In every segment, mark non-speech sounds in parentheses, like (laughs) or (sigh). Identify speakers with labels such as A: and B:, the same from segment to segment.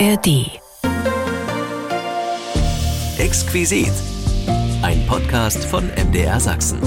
A: ARD.
B: Exquisit. Ein Podcast von MDR Sachsen.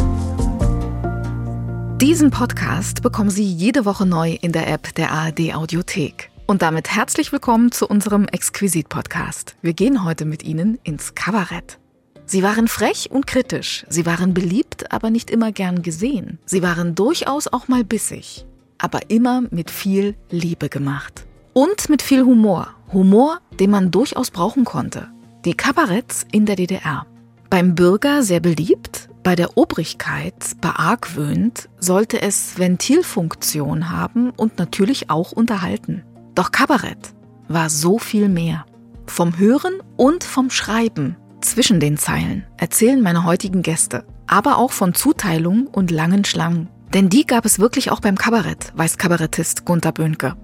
A: Diesen Podcast bekommen Sie jede Woche neu in der App der ARD Audiothek. Und damit herzlich willkommen zu unserem Exquisit-Podcast. Wir gehen heute mit Ihnen ins Kabarett. Sie waren frech und kritisch. Sie waren beliebt, aber nicht immer gern gesehen. Sie waren durchaus auch mal bissig. Aber immer mit viel Liebe gemacht. Und mit viel Humor. Humor, den man durchaus brauchen konnte. Die Kabaretts in der DDR. Beim Bürger sehr beliebt, bei der Obrigkeit beargwöhnt, sollte es Ventilfunktion haben und natürlich auch unterhalten. Doch Kabarett war so viel mehr. Vom Hören und vom Schreiben zwischen den Zeilen erzählen meine heutigen Gäste, aber auch von Zuteilung und langen Schlangen. Denn die gab es wirklich auch beim Kabarett, weiß Kabarettist Gunther Böhnke.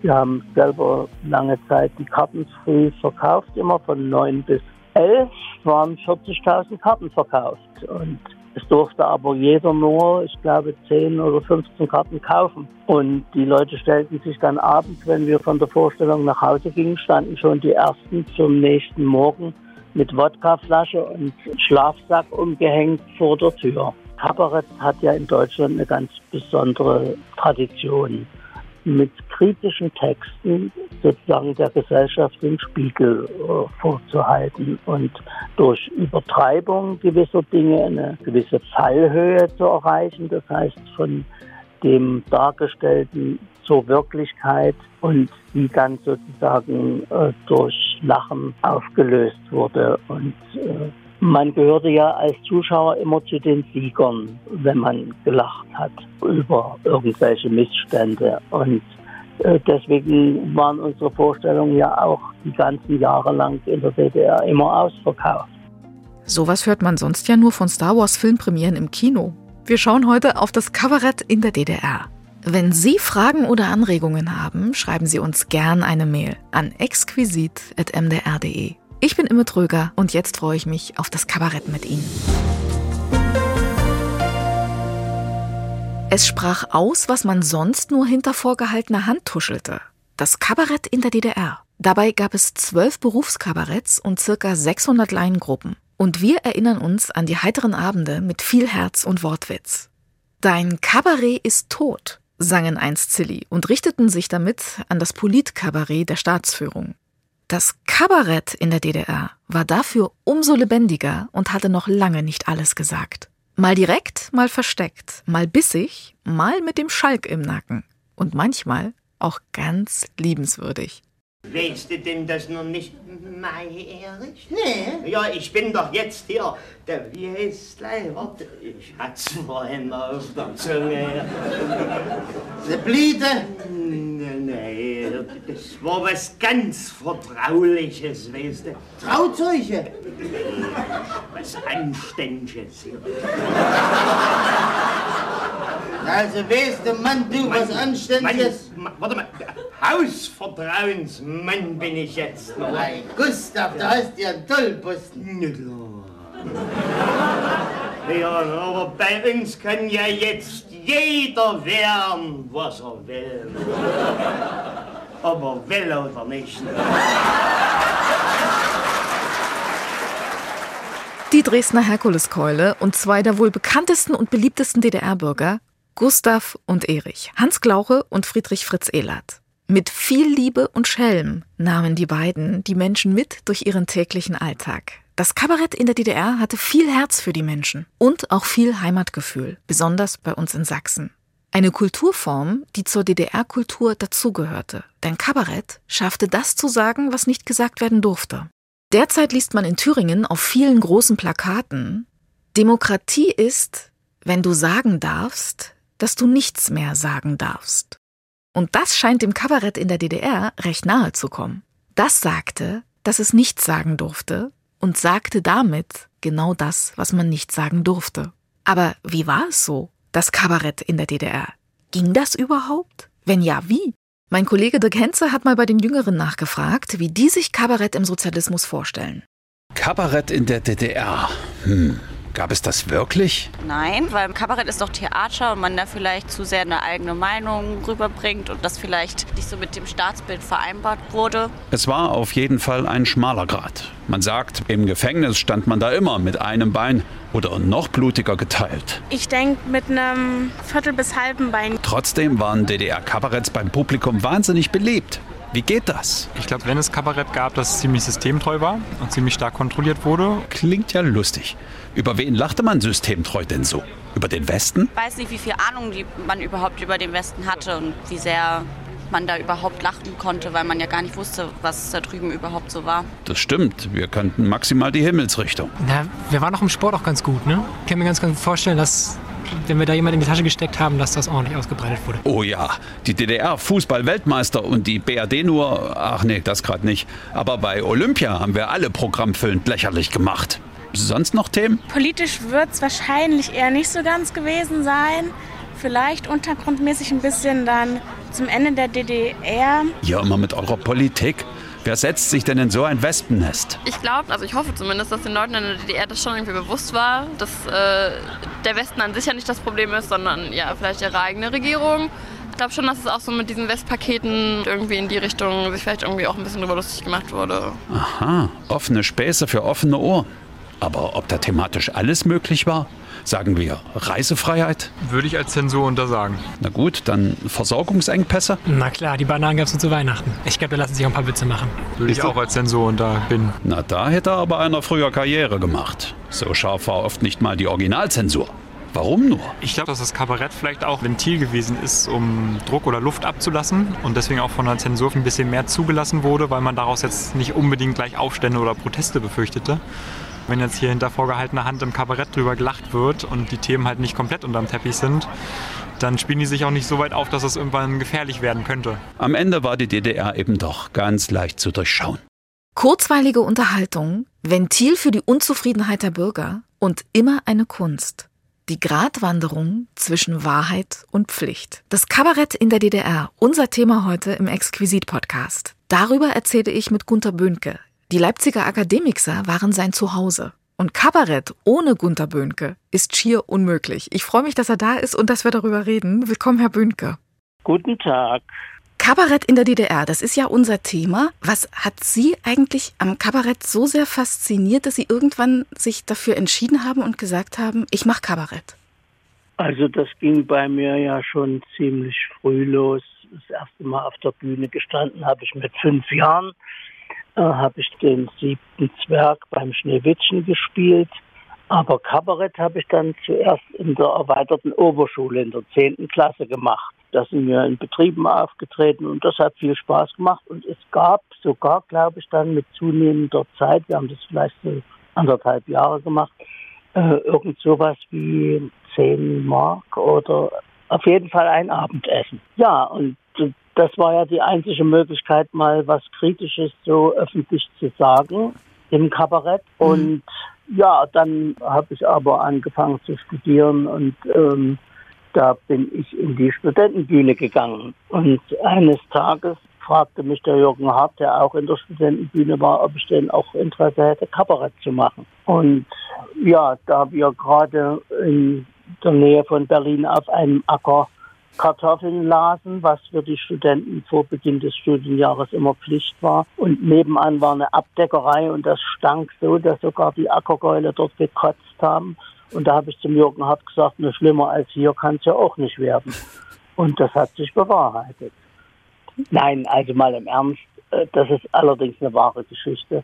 C: Wir haben selber lange Zeit die Karten früh verkauft, immer von 9 bis 11 waren 40.000 Karten verkauft. Und es durfte aber jeder nur, ich glaube, 10 oder 15 Karten kaufen. Und die Leute stellten sich dann abends, wenn wir von der Vorstellung nach Hause gingen, standen schon die ersten zum nächsten Morgen mit Wodkaflasche und Schlafsack umgehängt vor der Tür. Kabarett hat ja in Deutschland eine ganz besondere Tradition mit kritischen Texten sozusagen der Gesellschaft den Spiegel äh, vorzuhalten und durch Übertreibung gewisser Dinge eine gewisse Fallhöhe zu erreichen. Das heißt, von dem Dargestellten zur Wirklichkeit und die dann sozusagen äh, durch Lachen aufgelöst wurde. Und äh, man gehörte ja als Zuschauer immer zu den Siegern, wenn man gelacht hat über irgendwelche Missstände. Und äh, deswegen waren unsere Vorstellungen ja auch die ganzen Jahre lang in der DDR immer ausverkauft.
A: Sowas hört man sonst ja nur von Star Wars Filmpremieren im Kino. Wir schauen heute auf das Kabarett in der DDR. Wenn Sie Fragen oder Anregungen haben, schreiben Sie uns gern eine Mail an exquisit.mdr.de. Ich bin Imme Tröger und jetzt freue ich mich auf das Kabarett mit Ihnen. Es sprach aus, was man sonst nur hinter vorgehaltener Hand tuschelte. Das Kabarett in der DDR. Dabei gab es zwölf Berufskabaretts und circa 600 Laiengruppen. Und wir erinnern uns an die heiteren Abende mit viel Herz und Wortwitz. Dein Kabarett ist tot, sangen einst Zilli und richteten sich damit an das Politkabarett der Staatsführung. Das Kabarett in der DDR war dafür umso lebendiger und hatte noch lange nicht alles gesagt. Mal direkt, mal versteckt, mal bissig, mal mit dem Schalk im Nacken und manchmal auch ganz liebenswürdig.
D: Weißt du denn das noch nicht, Mai Erich? Nee. Ja, ich bin doch jetzt hier, der wie heißt Warte, ich hat's vorhin auf der Zunge.
E: Der Bliede?
D: Nee, nee, das war was ganz Vertrauliches, weißt du.
E: Trauzeuge?
D: Was Anständiges hier.
E: Also weißt du, Mann, du, was Anständiges?
D: Mann, warte mal, Hausvertrauensmann bin ich jetzt.
E: Hey, Gustav, da hast du ja einen Tollposten.
D: Na klar. Ja, aber bei uns kann ja jetzt jeder werden, was er will. Aber will oder nicht.
A: Die Dresdner Herkuleskeule und zwei der wohl bekanntesten und beliebtesten DDR-Bürger, Gustav und Erich, Hans Glauche und Friedrich Fritz Ehlert. Mit viel Liebe und Schelm nahmen die beiden die Menschen mit durch ihren täglichen Alltag. Das Kabarett in der DDR hatte viel Herz für die Menschen und auch viel Heimatgefühl, besonders bei uns in Sachsen. Eine Kulturform, die zur DDR-Kultur dazugehörte. Denn Kabarett schaffte das zu sagen, was nicht gesagt werden durfte. Derzeit liest man in Thüringen auf vielen großen Plakaten, Demokratie ist, wenn du sagen darfst, dass du nichts mehr sagen darfst. Und das scheint dem Kabarett in der DDR recht nahe zu kommen. Das sagte, dass es nichts sagen durfte und sagte damit genau das, was man nicht sagen durfte. Aber wie war es so, das Kabarett in der DDR? Ging das überhaupt? Wenn ja, wie? Mein Kollege Dirk Henze hat mal bei den Jüngeren nachgefragt, wie die sich Kabarett im Sozialismus vorstellen.
F: Kabarett in der DDR. Hm. Gab es das wirklich?
G: Nein, weil Kabarett ist doch Theater und man da vielleicht zu sehr eine eigene Meinung rüberbringt und das vielleicht nicht so mit dem Staatsbild vereinbart wurde.
F: Es war auf jeden Fall ein schmaler Grat. Man sagt, im Gefängnis stand man da immer mit einem Bein oder noch blutiger geteilt.
H: Ich denke mit einem Viertel bis halben Bein.
F: Trotzdem waren DDR-Kabaretts beim Publikum wahnsinnig beliebt. Wie geht das?
I: Ich glaube, wenn es Kabarett gab, das ziemlich systemtreu war und ziemlich stark kontrolliert wurde.
F: Klingt ja lustig. Über wen lachte man systemtreu denn so? Über den Westen?
G: Ich weiß nicht, wie viel Ahnung man überhaupt über den Westen hatte und wie sehr man da überhaupt lachen konnte, weil man ja gar nicht wusste, was da drüben überhaupt so war.
F: Das stimmt. Wir kannten maximal die Himmelsrichtung.
J: Na, wir waren auch im Sport auch ganz gut, ne? Ich kann mir ganz, ganz vorstellen, dass wenn wir da jemand in die Tasche gesteckt haben, dass das ordentlich ausgebreitet wurde.
F: Oh ja, die DDR-Fußball-Weltmeister und die BRD nur, ach nee, das gerade nicht. Aber bei Olympia haben wir alle programmfüllend lächerlich gemacht. Sonst noch Themen?
H: Politisch wird es wahrscheinlich eher nicht so ganz gewesen sein. Vielleicht untergrundmäßig ein bisschen dann zum Ende der DDR.
F: Ja, immer mit eurer Politik. Wer setzt sich denn in so ein Wespennest?
K: Ich glaube, also ich hoffe zumindest, dass den Leuten in der DDR das schon irgendwie bewusst war, dass äh, der Westen an sich ja nicht das Problem ist, sondern ja vielleicht ihre eigene Regierung. Ich glaube schon, dass es auch so mit diesen Westpaketen irgendwie in die Richtung sich vielleicht irgendwie auch ein bisschen drüber lustig gemacht wurde.
F: Aha, offene Späße für offene Ohren. Aber ob da thematisch alles möglich war? Sagen wir Reisefreiheit?
I: Würde ich als Zensur untersagen.
F: Na gut, dann Versorgungsengpässe?
J: Na klar, die Bananen gab es nur zu Weihnachten. Ich glaube, da lassen sich auch ein paar Witze machen.
I: Würde ich auch als Zensur unterbinden.
F: Na, da hätte aber einer früher Karriere gemacht. So scharf war oft nicht mal die Originalzensur. Warum nur?
I: Ich glaube, dass das Kabarett vielleicht auch Ventil gewesen ist, um Druck oder Luft abzulassen und deswegen auch von der Zensur ein bisschen mehr zugelassen wurde, weil man daraus jetzt nicht unbedingt gleich Aufstände oder Proteste befürchtete. Wenn jetzt hier hinter vorgehaltener Hand im Kabarett drüber gelacht wird und die Themen halt nicht komplett unterm Teppich sind, dann spielen die sich auch nicht so weit auf, dass es irgendwann gefährlich werden könnte.
F: Am Ende war die DDR eben doch ganz leicht zu durchschauen.
A: Kurzweilige Unterhaltung, Ventil für die Unzufriedenheit der Bürger und immer eine Kunst. Die Gratwanderung zwischen Wahrheit und Pflicht. Das Kabarett in der DDR, unser Thema heute im Exquisit-Podcast. Darüber erzählte ich mit Gunter Böhnke. Die Leipziger Akademiker waren sein Zuhause. Und Kabarett ohne Gunter Böhnke ist schier unmöglich. Ich freue mich, dass er da ist und dass wir darüber reden. Willkommen, Herr Böhnke.
C: Guten Tag.
A: Kabarett in der DDR, das ist ja unser Thema. Was hat Sie eigentlich am Kabarett so sehr fasziniert, dass Sie irgendwann sich dafür entschieden haben und gesagt haben, ich mache Kabarett?
C: Also das ging bei mir ja schon ziemlich früh los. Das erste Mal auf der Bühne gestanden habe ich mit fünf Jahren. Äh, habe ich den siebten Zwerg beim Schneewittchen gespielt. Aber Kabarett habe ich dann zuerst in der erweiterten Oberschule in der zehnten Klasse gemacht. Da sind wir in Betrieben aufgetreten und das hat viel Spaß gemacht. Und es gab sogar, glaube ich, dann mit zunehmender Zeit, wir haben das vielleicht so anderthalb Jahre gemacht, äh, irgend sowas wie 10 Mark oder auf jeden Fall ein Abendessen. Ja, und das war ja die einzige Möglichkeit, mal was Kritisches so öffentlich zu sagen im Kabarett. Mhm. Und ja, dann habe ich aber angefangen zu studieren und ähm, da bin ich in die Studentenbühne gegangen. Und eines Tages fragte mich der Jürgen Hart, der auch in der Studentenbühne war, ob ich denn auch Interesse hätte, Kabarett zu machen. Und ja, da wir gerade in der Nähe von Berlin auf einem Acker Kartoffeln lasen, was für die Studenten vor Beginn des Studienjahres immer Pflicht war. Und nebenan war eine Abdeckerei und das stank so, dass sogar die Ackergäule dort gekotzt haben. Und da habe ich zum Jürgen Hart gesagt, nur schlimmer als hier kann es ja auch nicht werden. Und das hat sich bewahrheitet. Nein, also mal im Ernst, äh, das ist allerdings eine wahre Geschichte.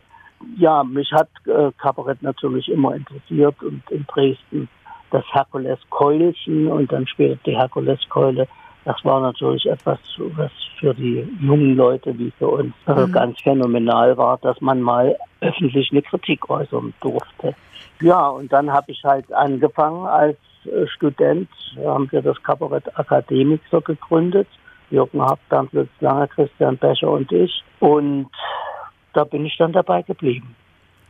C: Ja, mich hat äh, Kabarett natürlich immer interessiert und in Dresden das Herkuleskeulchen und dann später die Herkuleskeule. Das war natürlich etwas, was für die jungen Leute wie für uns mhm. ganz phänomenal war, dass man mal öffentlich eine Kritik äußern durfte. Ja, und dann habe ich halt angefangen als äh, Student, haben wir das Kabarett Akademiker gegründet. Jürgen Hart, Lutz Lange, Christian Becher und ich. Und da bin ich dann dabei geblieben.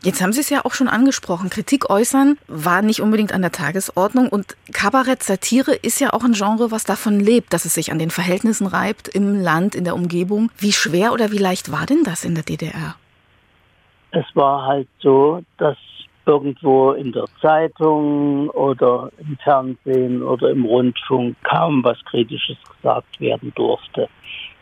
A: Jetzt haben Sie es ja auch schon angesprochen. Kritik äußern war nicht unbedingt an der Tagesordnung und Kabarett, Satire ist ja auch ein Genre, was davon lebt, dass es sich an den Verhältnissen reibt im Land, in der Umgebung. Wie schwer oder wie leicht war denn das in der DDR?
C: Es war halt so, dass irgendwo in der Zeitung oder im Fernsehen oder im Rundfunk kaum was Kritisches gesagt werden durfte.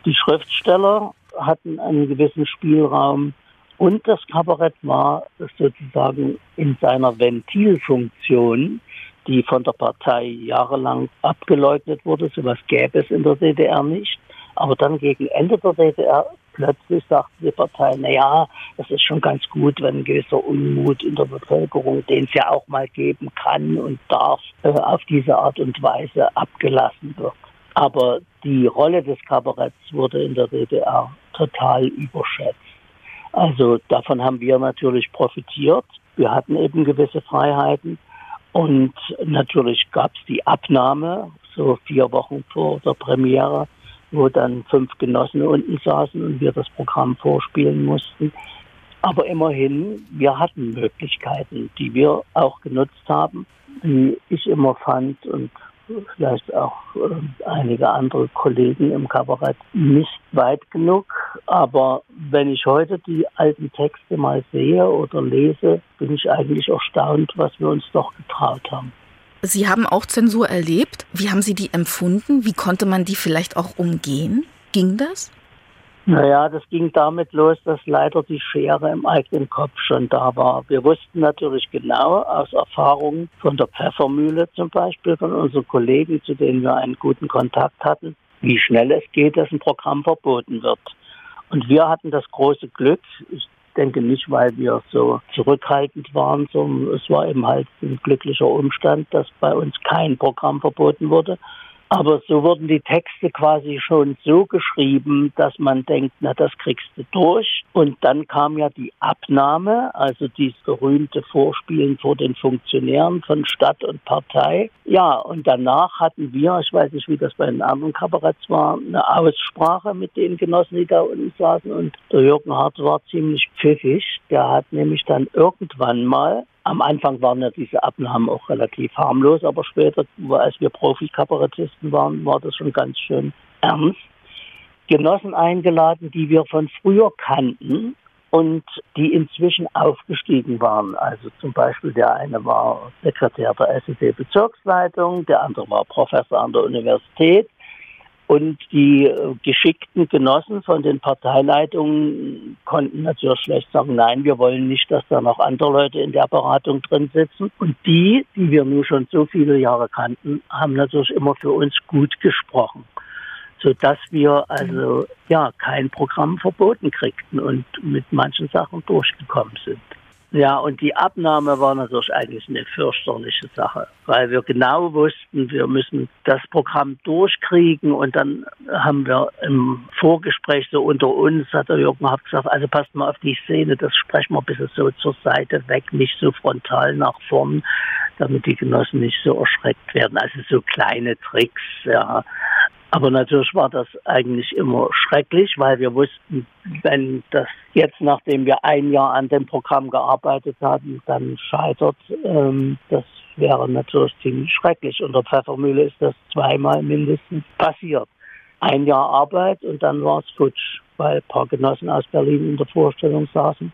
C: Die Schriftsteller hatten einen gewissen Spielraum und das Kabarett war sozusagen in seiner Ventilfunktion, die von der Partei jahrelang abgeleugnet wurde. Sowas gäbe es in der DDR nicht. Aber dann gegen Ende der DDR plötzlich sagte die Partei, na ja, das ist schon ganz gut, wenn ein gewisser Unmut in der Bevölkerung, den es ja auch mal geben kann und darf, äh, auf diese Art und Weise abgelassen wird. Aber die Rolle des Kabaretts wurde in der DDR total überschätzt. Also davon haben wir natürlich profitiert. Wir hatten eben gewisse Freiheiten. Und natürlich gab es die Abnahme, so vier Wochen vor der Premiere, wo dann fünf Genossen unten saßen und wir das Programm vorspielen mussten. Aber immerhin, wir hatten Möglichkeiten, die wir auch genutzt haben, wie ich immer fand und vielleicht auch äh, einige andere Kollegen im Kabarett nicht weit genug. Aber wenn ich heute die alten Texte mal sehe oder lese, bin ich eigentlich erstaunt, was wir uns doch getraut haben.
A: Sie haben auch Zensur erlebt. Wie haben Sie die empfunden? Wie konnte man die vielleicht auch umgehen? Ging das?
C: Naja, das ging damit los, dass leider die Schere im eigenen Kopf schon da war. Wir wussten natürlich genau aus Erfahrungen von der Pfeffermühle zum Beispiel, von unseren Kollegen, zu denen wir einen guten Kontakt hatten, wie schnell es geht, dass ein Programm verboten wird. Und wir hatten das große Glück, ich denke nicht, weil wir so zurückhaltend waren, sondern es war eben halt ein glücklicher Umstand, dass bei uns kein Programm verboten wurde, aber so wurden die Texte quasi schon so geschrieben, dass man denkt, na, das kriegst du durch. Und dann kam ja die Abnahme, also dieses berühmte Vorspielen vor den Funktionären von Stadt und Partei. Ja, und danach hatten wir, ich weiß nicht, wie das bei den anderen Kabaretts war, eine Aussprache mit den Genossen, die da unten saßen. Und der Jürgen Hart war ziemlich pfiffig. Der hat nämlich dann irgendwann mal am Anfang waren ja diese Abnahmen auch relativ harmlos, aber später, als wir Profikabarettisten waren, war das schon ganz schön ernst. Genossen eingeladen, die wir von früher kannten und die inzwischen aufgestiegen waren. Also zum Beispiel der eine war Sekretär der SED-Bezirksleitung, der andere war Professor an der Universität und die äh, geschickten Genossen von den Parteileitungen konnten natürlich schlecht sagen, nein, wir wollen nicht, dass da noch andere Leute in der Beratung drin sitzen. Und die, die wir nun schon so viele Jahre kannten, haben natürlich immer für uns gut gesprochen sodass wir also ja kein Programm verboten kriegten und mit manchen Sachen durchgekommen sind. Ja, und die Abnahme war natürlich eigentlich eine fürchterliche Sache, weil wir genau wussten, wir müssen das Programm durchkriegen und dann haben wir im Vorgespräch so unter uns, hat der Jürgen Haft gesagt, also passt mal auf die Szene, das sprechen wir ein bisschen so zur Seite weg, nicht so frontal nach vorn, damit die Genossen nicht so erschreckt werden. Also so kleine Tricks, ja. Aber natürlich war das eigentlich immer schrecklich, weil wir wussten, wenn das jetzt, nachdem wir ein Jahr an dem Programm gearbeitet haben, dann scheitert, ähm, das wäre natürlich ziemlich schrecklich. Und der Pfeffermühle ist das zweimal mindestens passiert. Ein Jahr Arbeit und dann war es futsch, weil ein paar Genossen aus Berlin in der Vorstellung saßen.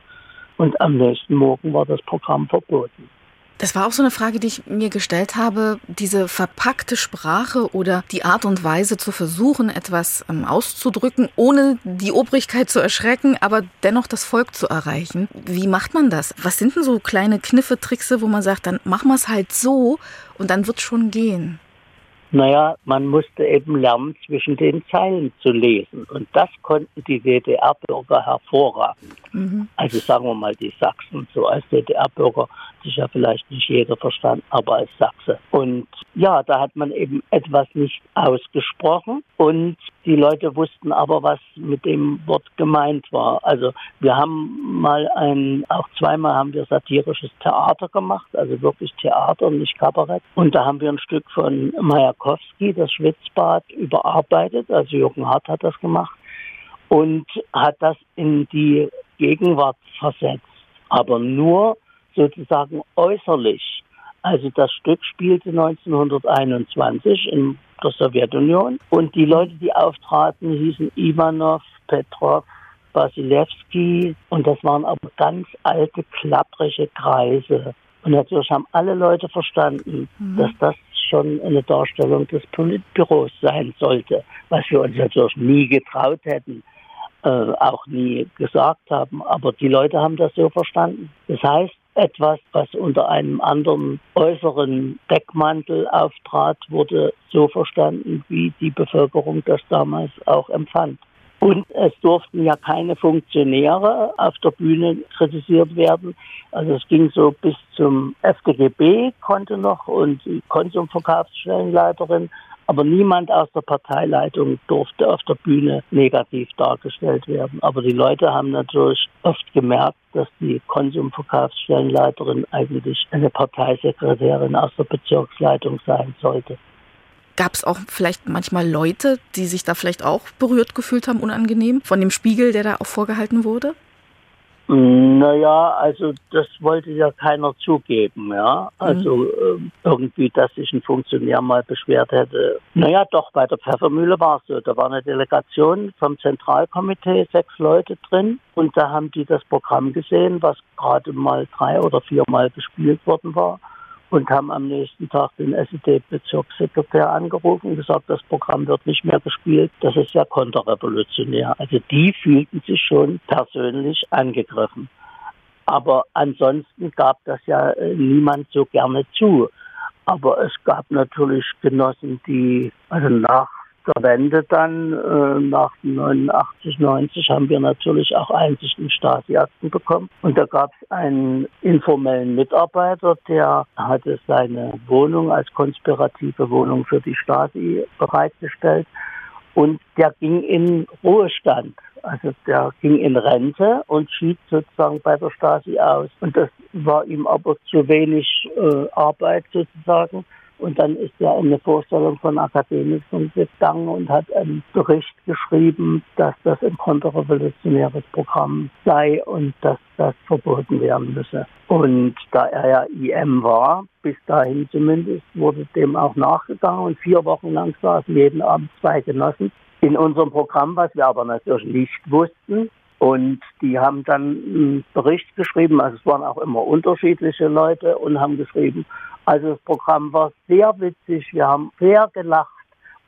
C: Und am nächsten Morgen war das Programm verboten.
A: Das war auch so eine Frage, die ich mir gestellt habe. Diese verpackte Sprache oder die Art und Weise zu versuchen, etwas ähm, auszudrücken, ohne die Obrigkeit zu erschrecken, aber dennoch das Volk zu erreichen. Wie macht man das? Was sind denn so kleine Kniffe, Trickse, wo man sagt, dann machen wir es halt so und dann wird es schon gehen?
C: Naja, man musste eben lernen, zwischen den Zeilen zu lesen. Und das konnten die DDR-Bürger hervorragend. Mhm. Also sagen wir mal die Sachsen, so als DDR-Bürger sicher vielleicht nicht jeder verstanden, aber als Sachse. Und ja, da hat man eben etwas nicht ausgesprochen und die Leute wussten aber, was mit dem Wort gemeint war. Also wir haben mal ein, auch zweimal haben wir satirisches Theater gemacht, also wirklich Theater, nicht Kabarett. Und da haben wir ein Stück von Majakowski, das Schwitzbad, überarbeitet. Also Jürgen Hart hat das gemacht und hat das in die Gegenwart versetzt. Aber nur sozusagen äußerlich. Also das Stück spielte 1921 in der Sowjetunion und die Leute, die auftraten, hießen Ivanov, Petrov, Basilewski und das waren aber ganz alte, klapprige Kreise. Und natürlich haben alle Leute verstanden, mhm. dass das schon eine Darstellung des Politbüros sein sollte, was wir uns natürlich nie getraut hätten, äh, auch nie gesagt haben. Aber die Leute haben das so verstanden. Das heißt, etwas, was unter einem anderen äußeren Deckmantel auftrat, wurde so verstanden, wie die Bevölkerung das damals auch empfand. Und es durften ja keine Funktionäre auf der Bühne kritisiert werden. Also es ging so bis zum FDGB konnte noch und die Konsumverkaufsstellenleiterin aber niemand aus der Parteileitung durfte auf der Bühne negativ dargestellt werden. Aber die Leute haben natürlich oft gemerkt, dass die Konsumverkaufsstellenleiterin eigentlich eine Parteisekretärin aus der Bezirksleitung sein sollte.
A: Gab es auch vielleicht manchmal Leute, die sich da vielleicht auch berührt gefühlt haben, unangenehm, von dem Spiegel, der da auch vorgehalten wurde?
C: Naja, also das wollte ja keiner zugeben, ja. Also mhm. irgendwie, dass sich ein Funktionär mal beschwert hätte. Naja, doch, bei der Pfeffermühle war es so. Da war eine Delegation vom Zentralkomitee, sechs Leute drin. Und da haben die das Programm gesehen, was gerade mal drei oder viermal gespielt worden war und haben am nächsten Tag den SED-Bezirkssekretär angerufen und gesagt, das Programm wird nicht mehr gespielt, das ist ja konterrevolutionär. Also die fühlten sich schon persönlich angegriffen. Aber ansonsten gab das ja äh, niemand so gerne zu. Aber es gab natürlich Genossen, die, also nach der Wende dann, äh, nach 89, 90, haben wir natürlich auch Einsicht in Stasi-Akten bekommen. Und da gab es einen informellen Mitarbeiter, der hatte seine Wohnung als konspirative Wohnung für die Stasi bereitgestellt. Und der ging in Ruhestand. Also der ging in Rente und schied sozusagen bei der Stasi aus. Und das war ihm aber zu wenig äh, Arbeit sozusagen. Und dann ist er in eine Vorstellung von Akademikern gegangen und hat einen Bericht geschrieben, dass das ein konterrevolutionäres Programm sei und dass das verboten werden müsse. Und da er ja IM war, bis dahin zumindest, wurde dem auch nachgegangen und vier Wochen lang saßen jeden Abend zwei Genossen in unserem Programm, was wir aber natürlich nicht wussten. Und die haben dann einen Bericht geschrieben, also es waren auch immer unterschiedliche Leute und haben geschrieben, also das Programm war sehr witzig, wir haben sehr gelacht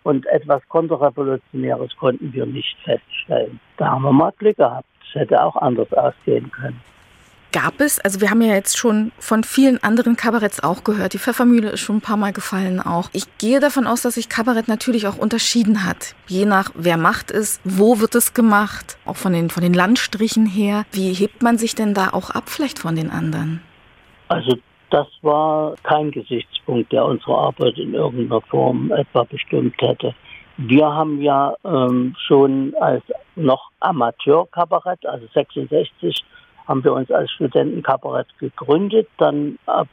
C: und etwas Konterrevolutionäres konnten wir nicht feststellen. Da haben wir mal Glück gehabt. Es hätte auch anders ausgehen können.
A: Gab es, also wir haben ja jetzt schon von vielen anderen Kabaretts auch gehört, die Pfeffermühle ist schon ein paar Mal gefallen auch. Ich gehe davon aus, dass sich Kabarett natürlich auch unterschieden hat, je nach wer macht es, wo wird es gemacht, auch von den, von den Landstrichen her. Wie hebt man sich denn da auch ab vielleicht von den anderen?
C: Also das war kein Gesichtspunkt, der unsere Arbeit in irgendeiner Form etwa bestimmt hätte. Wir haben ja ähm, schon als noch Amateurkabarett, also 66, haben wir uns als Studentenkabarett gegründet. Dann ab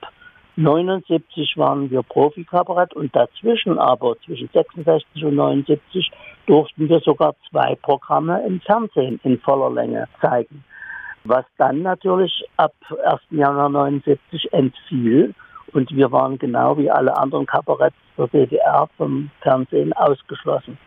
C: 79 waren wir Profikabarett und dazwischen aber, zwischen 66 und 79, durften wir sogar zwei Programme im Fernsehen in voller Länge zeigen was dann natürlich ab 1. Januar 79 entfiel. Und wir waren genau wie alle anderen Kabaretts der DDR vom Fernsehen ausgeschlossen.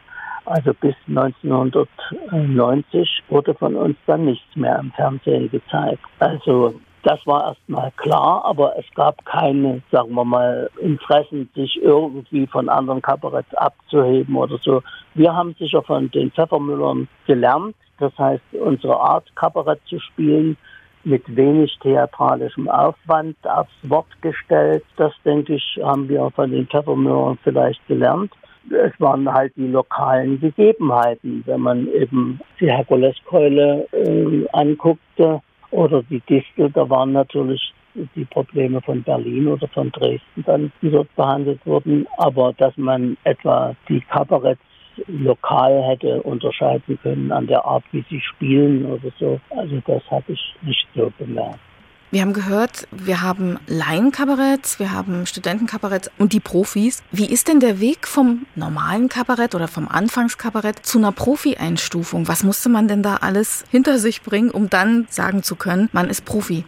C: Also bis 1990 wurde von uns dann nichts mehr im Fernsehen gezeigt. Also das war erstmal klar, aber es gab keine, sagen wir mal, Interessen, sich irgendwie von anderen Kabaretts abzuheben oder so. Wir haben sicher von den Pfeffermüllern gelernt, das heißt, unsere Art, Kabarett zu spielen, mit wenig theatralischem Aufwand aufs Wort gestellt. Das, denke ich, haben wir von den Pfeffermüllern vielleicht gelernt. Es waren halt die lokalen Gegebenheiten. Wenn man eben die Herkuleskeule äh, anguckte oder die Distel, da waren natürlich die Probleme von Berlin oder von Dresden dann, die dort behandelt wurden. Aber dass man etwa die Kabaretts lokal hätte unterscheiden können an der Art, wie sie spielen oder so. Also das habe ich nicht so bemerkt.
A: Wir haben gehört, wir haben Laienkabaretts, wir haben Studentenkabaretts und die Profis. Wie ist denn der Weg vom normalen Kabarett oder vom Anfangskabarett zu einer Profi-Einstufung? Was musste man denn da alles hinter sich bringen, um dann sagen zu können, man ist Profi?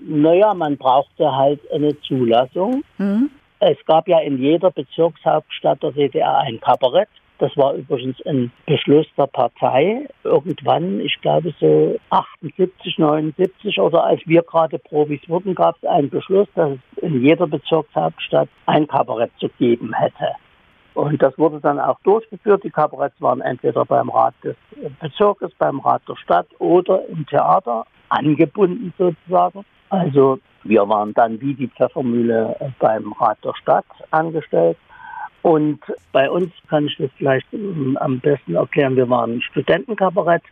C: Naja, man brauchte halt eine Zulassung. Mhm. Es gab ja in jeder Bezirkshauptstadt der DDR ein Kabarett Das war übrigens ein Beschluss der Partei. Irgendwann, ich glaube so 78, 79 oder als wir gerade Profis wurden, gab es einen Beschluss, dass es in jeder Bezirkshauptstadt ein Kabarett zu geben hätte. Und das wurde dann auch durchgeführt. Die Kabaretts waren entweder beim Rat des Bezirkes, beim Rat der Stadt oder im Theater angebunden sozusagen. Also wir waren dann wie die Pfeffermühle beim Rat der Stadt angestellt. Und bei uns kann ich das vielleicht am besten erklären, wir waren Studentenkabarett.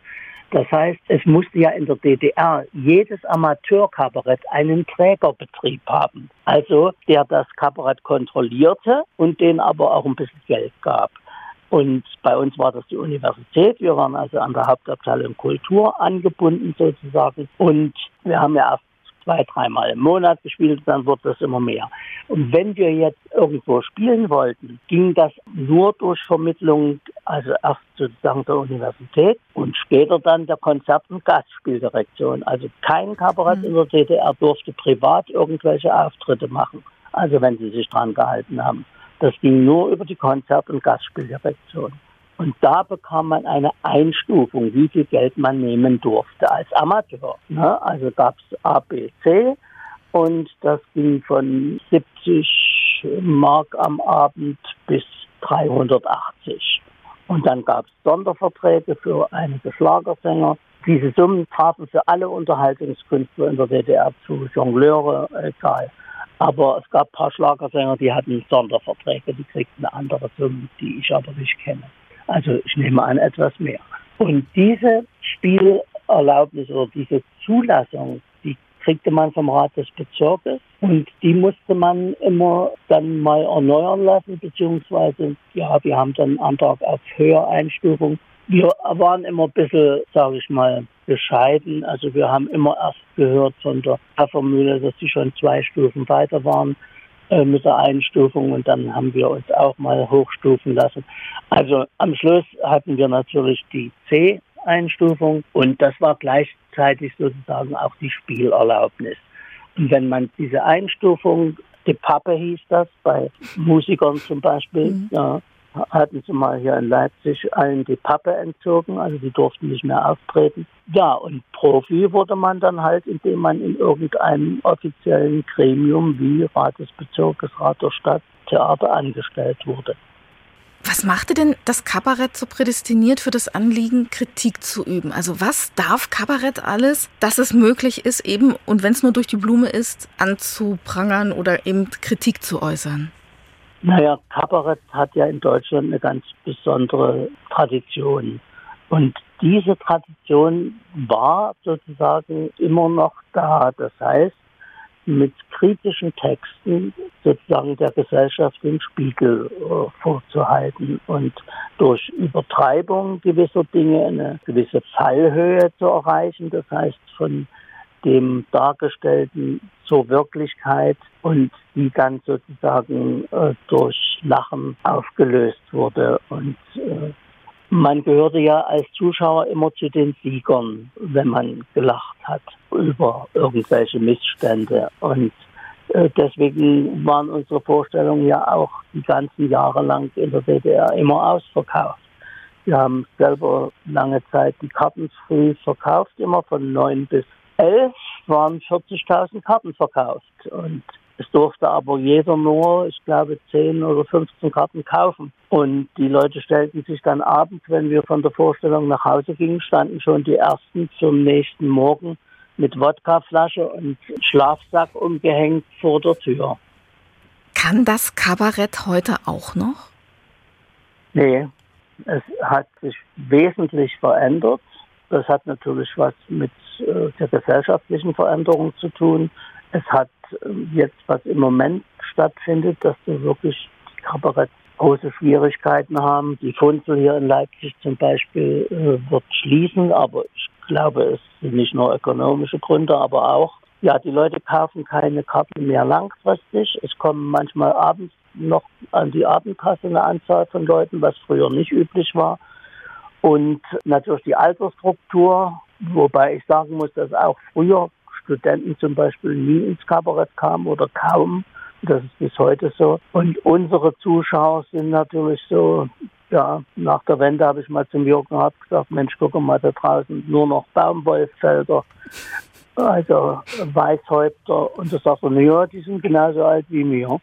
C: Das heißt, es musste ja in der DDR jedes Amateurkabarett einen Trägerbetrieb haben. Also der das Kabarett kontrollierte und den aber auch ein bisschen Geld gab. Und bei uns war das die Universität. Wir waren also an der Hauptabteilung Kultur angebunden sozusagen. Und wir haben ja erst zwei, dreimal im Monat gespielt, dann wurde das immer mehr. Und wenn wir jetzt irgendwo spielen wollten, ging das nur durch Vermittlung, also erst sozusagen der Universität und später dann der Konzert- und Gastspieldirektion. Also kein Kabarett mhm. in der DDR durfte privat irgendwelche Auftritte machen. Also wenn sie sich dran gehalten haben. Das ging nur über die Konzert- und Gastspieldirektion. Und da bekam man eine Einstufung, wie viel Geld man nehmen durfte als Amateur. Ne? Also gab es A, B, C und das ging von 70 Mark am Abend bis 380. Und dann gab es Sonderverträge für einige Schlagersänger. Diese Summen trafen für alle Unterhaltungskünstler in der DDR zu, Jongleure, egal. Aber es gab ein paar Schlagersänger, die hatten Sonderverträge, die kriegten andere Summen, die ich aber nicht kenne. Also ich nehme an, etwas mehr. Und diese Spielerlaubnis oder diese Zulassung, die kriegte man vom Rat des Bezirkes und die musste man immer dann mal erneuern lassen, beziehungsweise, ja, wir haben dann einen Antrag auf Höhereinstufung. Wir waren immer ein bisschen, sage ich mal, bescheiden. Also wir haben immer erst gehört von der Pfeffermühle, dass sie schon zwei Stufen weiter waren. Äh, mit der Einstufung und dann haben wir uns auch mal hochstufen lassen. Also am Schluss hatten wir natürlich die C-Einstufung und das war gleichzeitig sozusagen auch die Spielerlaubnis. Und wenn man diese Einstufung, die Pappe hieß das, bei Musikern zum Beispiel, mhm. ja, hatten sie mal hier in Leipzig allen die Pappe entzogen, also die durften nicht mehr auftreten. Ja, und Profi wurde man dann halt, indem man in irgendeinem offiziellen Gremium wie Rat des Bezirkes, Rat der Stadt, Theater angestellt wurde.
A: Was machte denn das Kabarett so prädestiniert für das Anliegen, Kritik zu üben? Also was darf Kabarett alles, dass es möglich ist, eben, und wenn es nur durch die Blume ist, anzuprangern oder eben Kritik zu äußern?
C: Naja, Kabarett hat ja in Deutschland eine ganz besondere Tradition. Und diese Tradition war sozusagen immer noch da. Das heißt, mit kritischen Texten sozusagen der Gesellschaft den Spiegel äh, vorzuhalten und durch Übertreibung gewisser Dinge eine gewisse Fallhöhe zu erreichen. Das heißt, von dem Dargestellten zur Wirklichkeit und die dann sozusagen äh, durch Lachen aufgelöst wurde. Und äh, man gehörte ja als Zuschauer immer zu den Siegern, wenn man gelacht hat über irgendwelche Missstände. Und äh, deswegen waren unsere Vorstellungen ja auch die ganzen Jahre lang in der DDR immer ausverkauft. Wir haben selber lange Zeit die Karten früh verkauft, immer von neun bis 11 waren 40.000 Karten verkauft und es durfte aber jeder nur, ich glaube, 10 oder 15 Karten kaufen. Und die Leute stellten sich dann abends, wenn wir von der Vorstellung nach Hause gingen, standen schon die ersten zum nächsten Morgen mit Wodkaflasche und Schlafsack umgehängt vor der Tür.
A: Kann das Kabarett heute auch noch?
C: Nee, es hat sich wesentlich verändert. Das hat natürlich was mit äh, der gesellschaftlichen Veränderung zu tun. Es hat äh, jetzt, was im Moment stattfindet, dass wir wirklich die Kabarett große Schwierigkeiten haben. Die Funzel hier in Leipzig zum Beispiel äh, wird schließen, aber ich glaube, es sind nicht nur ökonomische Gründe, aber auch, ja, die Leute kaufen keine Karten mehr langfristig. Es kommen manchmal abends noch an die Abendkasse eine Anzahl von Leuten, was früher nicht üblich war. Und natürlich die Altersstruktur, wobei ich sagen muss, dass auch früher Studenten zum Beispiel nie ins Kabarett kamen oder kaum. Das ist bis heute so. Und unsere Zuschauer sind natürlich so ja, nach der Wende habe ich mal zum Jürgen Hart gesagt, Mensch, guck mal, da draußen nur noch Baumwollfelder, also Weißhäupter. Und da sagt er, ja, die sind genauso alt wie mir.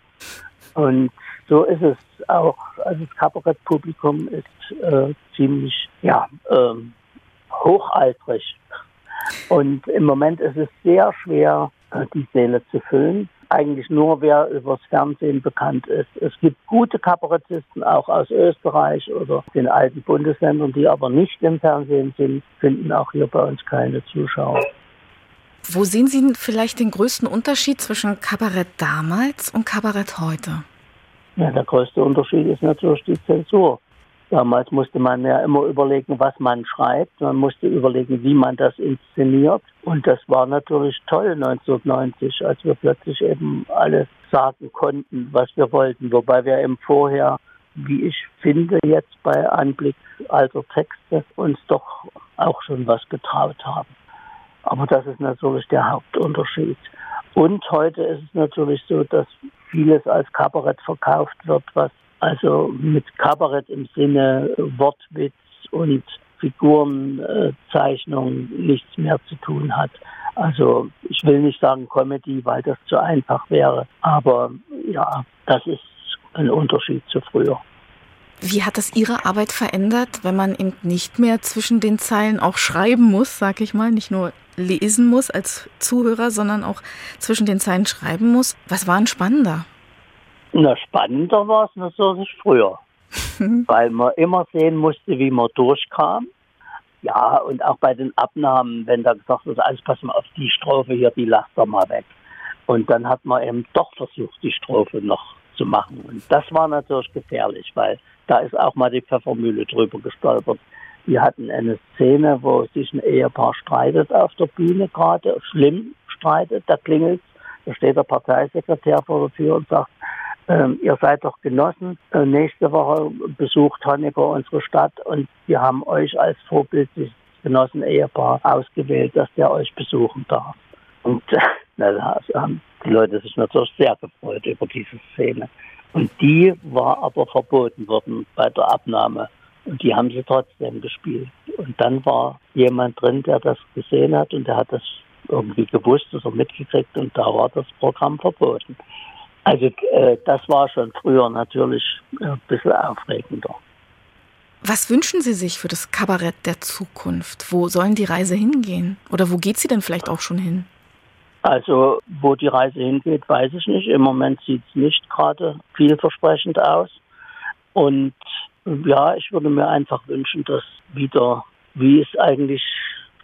C: Und so ist es auch. Also das Kabarettpublikum ist äh, ziemlich, ja, ähm, hochaltrig. Und im Moment ist es sehr schwer, äh, die Säle zu füllen eigentlich nur wer übers Fernsehen bekannt ist. Es gibt gute Kabarettisten auch aus Österreich oder den alten Bundesländern, die aber nicht im Fernsehen sind, finden auch hier bei uns keine Zuschauer.
A: Wo sehen Sie vielleicht den größten Unterschied zwischen Kabarett damals und Kabarett heute?
C: Ja, der größte Unterschied ist natürlich die Zensur. Damals musste man ja immer überlegen, was man schreibt. Man musste überlegen, wie man das inszeniert. Und das war natürlich toll 1990, als wir plötzlich eben alles sagen konnten, was wir wollten. Wobei wir eben vorher, wie ich finde, jetzt bei Anblick alter Texte uns doch auch schon was getraut haben. Aber das ist natürlich der Hauptunterschied. Und heute ist es natürlich so, dass vieles als Kabarett verkauft wird, was also mit Kabarett im Sinne Wortwitz und Figurenzeichnung nichts mehr zu tun hat. Also ich will nicht sagen Comedy, weil das zu einfach wäre, aber ja, das ist ein Unterschied zu früher.
A: Wie hat das Ihre Arbeit verändert, wenn man eben nicht mehr zwischen den Zeilen auch schreiben muss, sag ich mal, nicht nur lesen muss als Zuhörer, sondern auch zwischen den Zeilen schreiben muss? Was war denn spannender?
C: Na, spannender war es natürlich früher, (laughs) weil man immer sehen musste, wie man durchkam. Ja, und auch bei den Abnahmen, wenn da gesagt wird, alles pass mal auf die Strophe hier, die lasst doch mal weg. Und dann hat man eben doch versucht, die Strophe noch zu machen. Und das war natürlich gefährlich, weil da ist auch mal die Pfeffermühle drüber gestolpert. Die hatten eine Szene, wo sich ein Ehepaar streitet auf der Bühne gerade, schlimm streitet, da klingelt da steht der Parteisekretär vor der Tür und sagt, ähm, ihr seid doch Genossen. Äh, nächste Woche besucht Honecker unsere Stadt und wir haben euch als vorbildliches Genossen-Ehepaar ausgewählt, dass der euch besuchen darf. Und äh, (laughs) na, da haben die Leute sich natürlich sehr gefreut über diese Szene. Und die war aber verboten worden bei der Abnahme. Und die haben sie trotzdem gespielt. Und dann war jemand drin, der das gesehen hat und der hat das irgendwie gewusst oder mitgekriegt und da war das Programm verboten. Also äh, das war schon früher natürlich ein bisschen aufregender.
A: Was wünschen Sie sich für das Kabarett der Zukunft? Wo sollen die Reise hingehen? Oder wo geht sie denn vielleicht auch schon hin?
C: Also wo die Reise hingeht, weiß ich nicht. Im Moment sieht es nicht gerade vielversprechend aus. Und ja, ich würde mir einfach wünschen, dass wieder, wie es eigentlich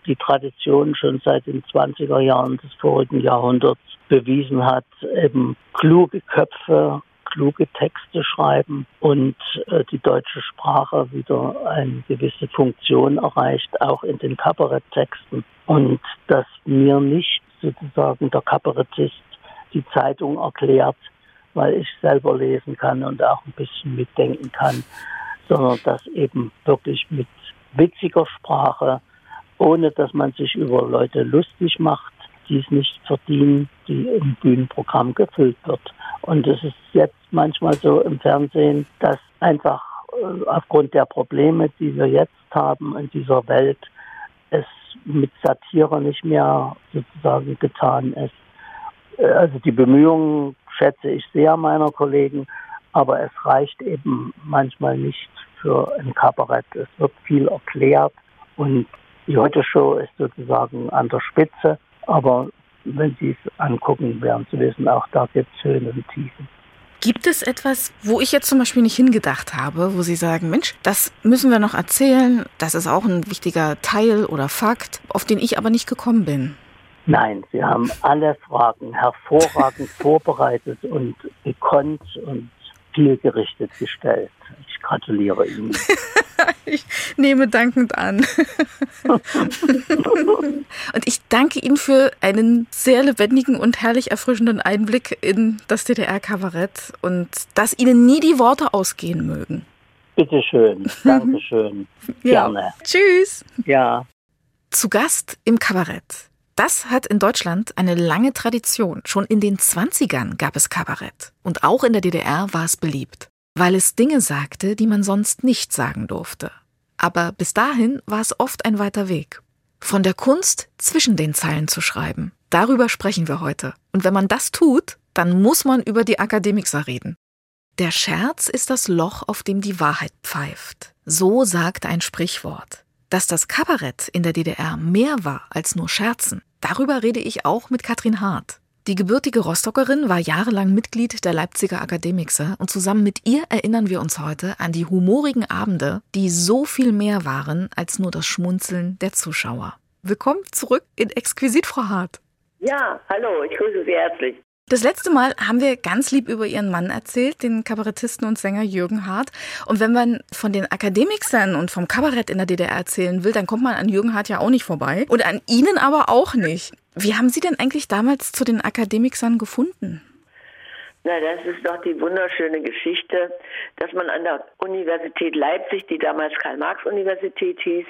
C: die Tradition schon seit den 20er Jahren des vorigen Jahrhunderts bewiesen hat, eben kluge Köpfe, kluge Texte schreiben und äh, die deutsche Sprache wieder eine gewisse Funktion erreicht, auch in den Kabaretttexten. Und dass mir nicht sozusagen der Kabarettist die Zeitung erklärt, weil ich selber lesen kann und auch ein bisschen mitdenken kann, sondern dass eben wirklich mit witziger Sprache ohne dass man sich über Leute lustig macht, die es nicht verdienen, die im Bühnenprogramm gefüllt wird. Und es ist jetzt manchmal so im Fernsehen, dass einfach äh, aufgrund der Probleme, die wir jetzt haben in dieser Welt, es mit Satire nicht mehr sozusagen getan ist. Äh, also die Bemühungen schätze ich sehr meiner Kollegen, aber es reicht eben manchmal nicht für ein Kabarett. Es wird viel erklärt und die Heute-Show ist sozusagen an der Spitze, aber wenn Sie es angucken, werden Sie wissen, auch da gibt es Höhen und Tiefen.
A: Gibt es etwas, wo ich jetzt zum Beispiel nicht hingedacht habe, wo Sie sagen, Mensch, das müssen wir noch erzählen, das ist auch ein wichtiger Teil oder Fakt, auf den ich aber nicht gekommen bin?
C: Nein, Sie haben alle Fragen hervorragend (laughs) vorbereitet und gekonnt und zielgerichtet gestellt. Ich gratuliere Ihnen. (laughs)
A: ich nehme dankend an. (laughs) und ich danke Ihnen für einen sehr lebendigen und herrlich erfrischenden Einblick in das DDR-Kabarett und dass Ihnen nie die Worte ausgehen mögen.
C: Bitte schön, danke (laughs) schön.
A: Ja.
C: Gerne.
A: Tschüss.
C: Ja.
A: Zu Gast im Kabarett. Das hat in Deutschland eine lange Tradition. Schon in den 20ern gab es Kabarett. Und auch in der DDR war es beliebt. weil es Dinge sagte, die man sonst nicht sagen durfte. Aber bis dahin war es oft ein weiter Weg. Von der Kunst zwischen den Zeilen zu schreiben. Darüber sprechen wir heute. Und wenn man das tut, dann muss man über die Akademikser reden. Der Scherz ist das Loch, auf dem die Wahrheit pfeift. So sagt ein Sprichwort. Dass das Kabarett in der DDR mehr war als nur Scherzen, darüber rede ich auch mit Katrin Hart. Die gebürtige Rostockerin war jahrelang Mitglied der Leipziger Akademikser und zusammen mit ihr erinnern wir uns heute an die humorigen Abende, die so viel mehr waren als nur das Schmunzeln der Zuschauer. Willkommen zurück in Exquisit, Frau Hart.
L: Ja, hallo, ich grüße Sie herzlich.
A: Das letzte Mal haben wir ganz lieb über Ihren Mann erzählt, den Kabarettisten und Sänger Jürgen Hart. Und wenn man von den Akademikern und vom Kabarett in der DDR erzählen will, dann kommt man an Jürgen Hart ja auch nicht vorbei. Und an Ihnen aber auch nicht. Wie haben Sie denn eigentlich damals zu den Akademikern gefunden?
L: Na, das ist doch die wunderschöne Geschichte, dass man an der Universität Leipzig, die damals Karl-Marx-Universität hieß,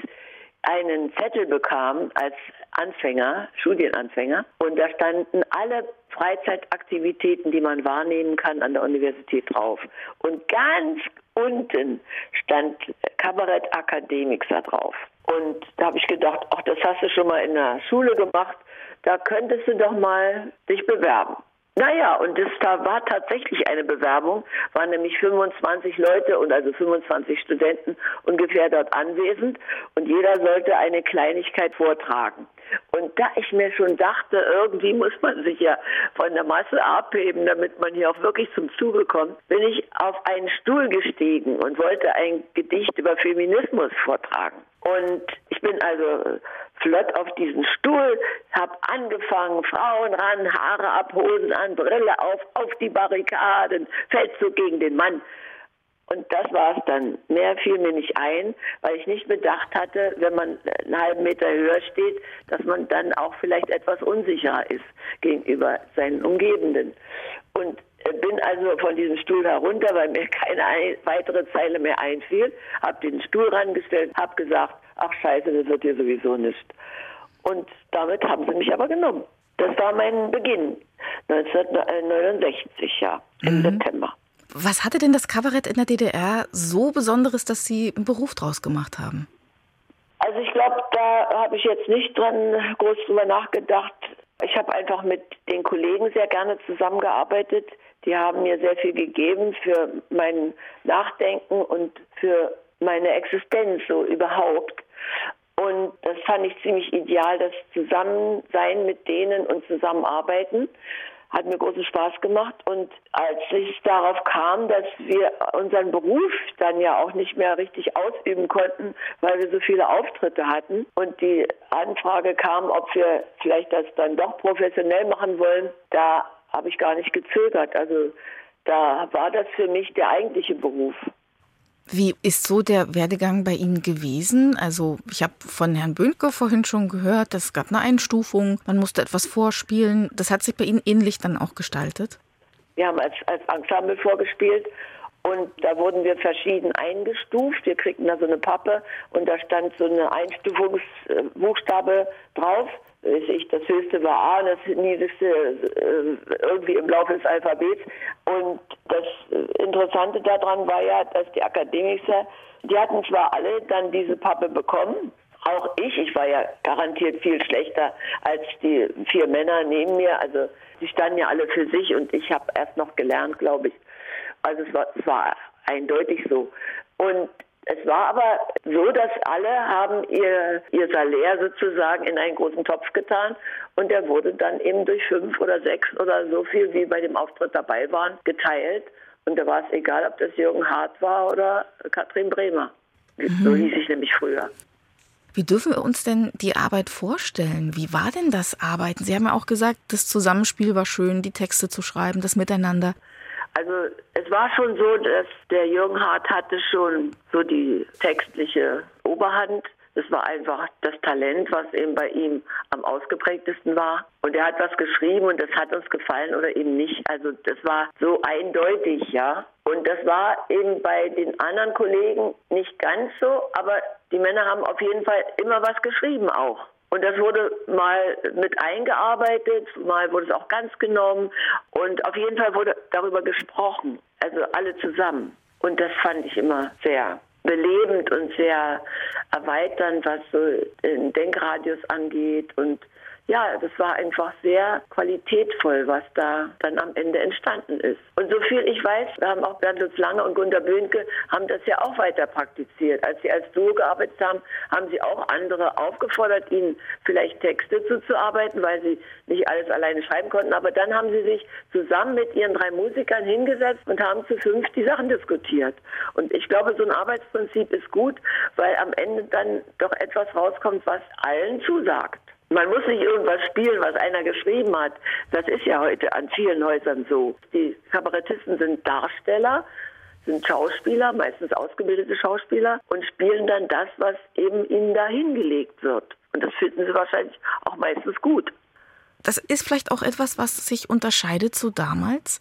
L: einen Zettel bekam als Anfänger, Studienanfänger, und da standen alle Freizeitaktivitäten, die man wahrnehmen kann an der Universität drauf. Und ganz unten stand Kabarett Akademikser drauf. Und da habe ich gedacht, ach, das hast du schon mal in der Schule gemacht, da könntest du doch mal dich bewerben. Naja, und das da war tatsächlich eine Bewerbung, waren nämlich 25 Leute und also 25 Studenten ungefähr dort anwesend und jeder sollte eine Kleinigkeit vortragen. Und da ich mir schon dachte, irgendwie muss man sich ja von der Masse abheben, damit man hier auch wirklich zum Zuge kommt, bin ich auf einen Stuhl gestiegen und wollte ein Gedicht über Feminismus vortragen. Und ich bin also flott auf diesen Stuhl, habe angefangen, Frauen ran, Haare ab, Hosen an, Brille auf, auf die Barrikaden, Feldzug gegen den Mann. Und das war es dann. Mehr fiel mir nicht ein, weil ich nicht bedacht hatte, wenn man einen halben Meter höher steht, dass man dann auch vielleicht etwas unsicherer ist gegenüber seinen Umgebenden. Und bin also von diesem Stuhl herunter, weil mir (laughs) keine weitere Zeile mehr einfiel, habe den Stuhl rangestellt, habe gesagt, ach scheiße, das wird hier sowieso nicht. Und damit haben sie mich aber genommen. Das war mein Beginn, 1969, ja, im mhm. September.
A: Was hatte denn das Kabarett in der DDR so Besonderes, dass Sie einen Beruf draus gemacht haben?
L: Also ich glaube, da habe ich jetzt nicht dran groß drüber nachgedacht. Ich habe einfach mit den Kollegen sehr gerne zusammengearbeitet. Die haben mir sehr viel gegeben für mein Nachdenken und für meine Existenz so überhaupt. Und das fand ich ziemlich ideal, das Zusammensein mit denen und Zusammenarbeiten. Hat mir großen Spaß gemacht. Und als ich darauf kam, dass wir unseren Beruf dann ja auch nicht mehr richtig ausüben konnten, weil wir so viele Auftritte hatten und die Anfrage kam, ob wir vielleicht das dann doch professionell machen wollen, da habe ich gar nicht gezögert. Also da war das für mich der eigentliche Beruf.
A: Wie ist so der Werdegang bei Ihnen gewesen? Also ich habe von Herrn Böhnke vorhin schon gehört, es gab eine Einstufung, man musste etwas vorspielen. Das hat sich bei Ihnen ähnlich dann auch gestaltet?
L: Wir haben als, als Ensemble vorgespielt und da wurden wir verschieden eingestuft. Wir kriegten da so eine Pappe und da stand so eine Einstufungsbuchstabe drauf ich, das höchste war A das niedrigste äh, irgendwie im Laufe des Alphabets. Und das Interessante daran war ja, dass die Akademiker, die hatten zwar alle dann diese Pappe bekommen, auch ich, ich war ja garantiert viel schlechter als die vier Männer neben mir. Also die standen ja alle für sich und ich habe erst noch gelernt, glaube ich. Also es war, es war eindeutig so. Und es war aber so, dass alle haben ihr, ihr Salär sozusagen in einen großen Topf getan und der wurde dann eben durch fünf oder sechs oder so viel, wie bei dem Auftritt dabei waren, geteilt. Und da war es egal, ob das Jürgen Hart war oder Katrin Bremer. Mhm. So hieß ich nämlich früher.
A: Wie dürfen wir uns denn die Arbeit vorstellen? Wie war denn das Arbeiten? Sie haben ja auch gesagt, das Zusammenspiel war schön, die Texte zu schreiben, das Miteinander.
L: Also es war schon so, dass der Jürgen Hart hatte schon so die textliche Oberhand. Das war einfach das Talent, was eben bei ihm am ausgeprägtesten war. Und er hat was geschrieben und das hat uns gefallen oder eben nicht. Also das war so eindeutig, ja. Und das war eben bei den anderen Kollegen nicht ganz so, aber die Männer haben auf jeden Fall immer was geschrieben auch. Und das wurde mal mit eingearbeitet, mal wurde es auch ganz genommen. Und auf jeden Fall wurde darüber gesprochen, also alle zusammen. Und das fand ich immer sehr belebend und sehr erweiternd, was so den Denkradius angeht und ja, das war einfach sehr qualitätvoll, was da dann am Ende entstanden ist. Und so viel ich weiß, wir haben auch Bernd Lutz Lange und Gunter Böhnke haben das ja auch weiter praktiziert. Als sie als Duo gearbeitet haben, haben sie auch andere aufgefordert, ihnen vielleicht Texte zuzuarbeiten, weil sie nicht alles alleine schreiben konnten. Aber dann haben sie sich zusammen mit ihren drei Musikern hingesetzt und haben zu fünf die Sachen diskutiert. Und ich glaube, so ein Arbeitsprinzip ist gut, weil am Ende dann doch etwas rauskommt, was allen zusagt. Man muss nicht irgendwas spielen, was einer geschrieben hat. Das ist ja heute an vielen Häusern so. Die Kabarettisten sind Darsteller, sind Schauspieler, meistens ausgebildete Schauspieler und spielen dann das, was eben ihnen da hingelegt wird. Und das finden sie wahrscheinlich auch meistens gut.
A: Das ist vielleicht auch etwas, was sich unterscheidet zu damals?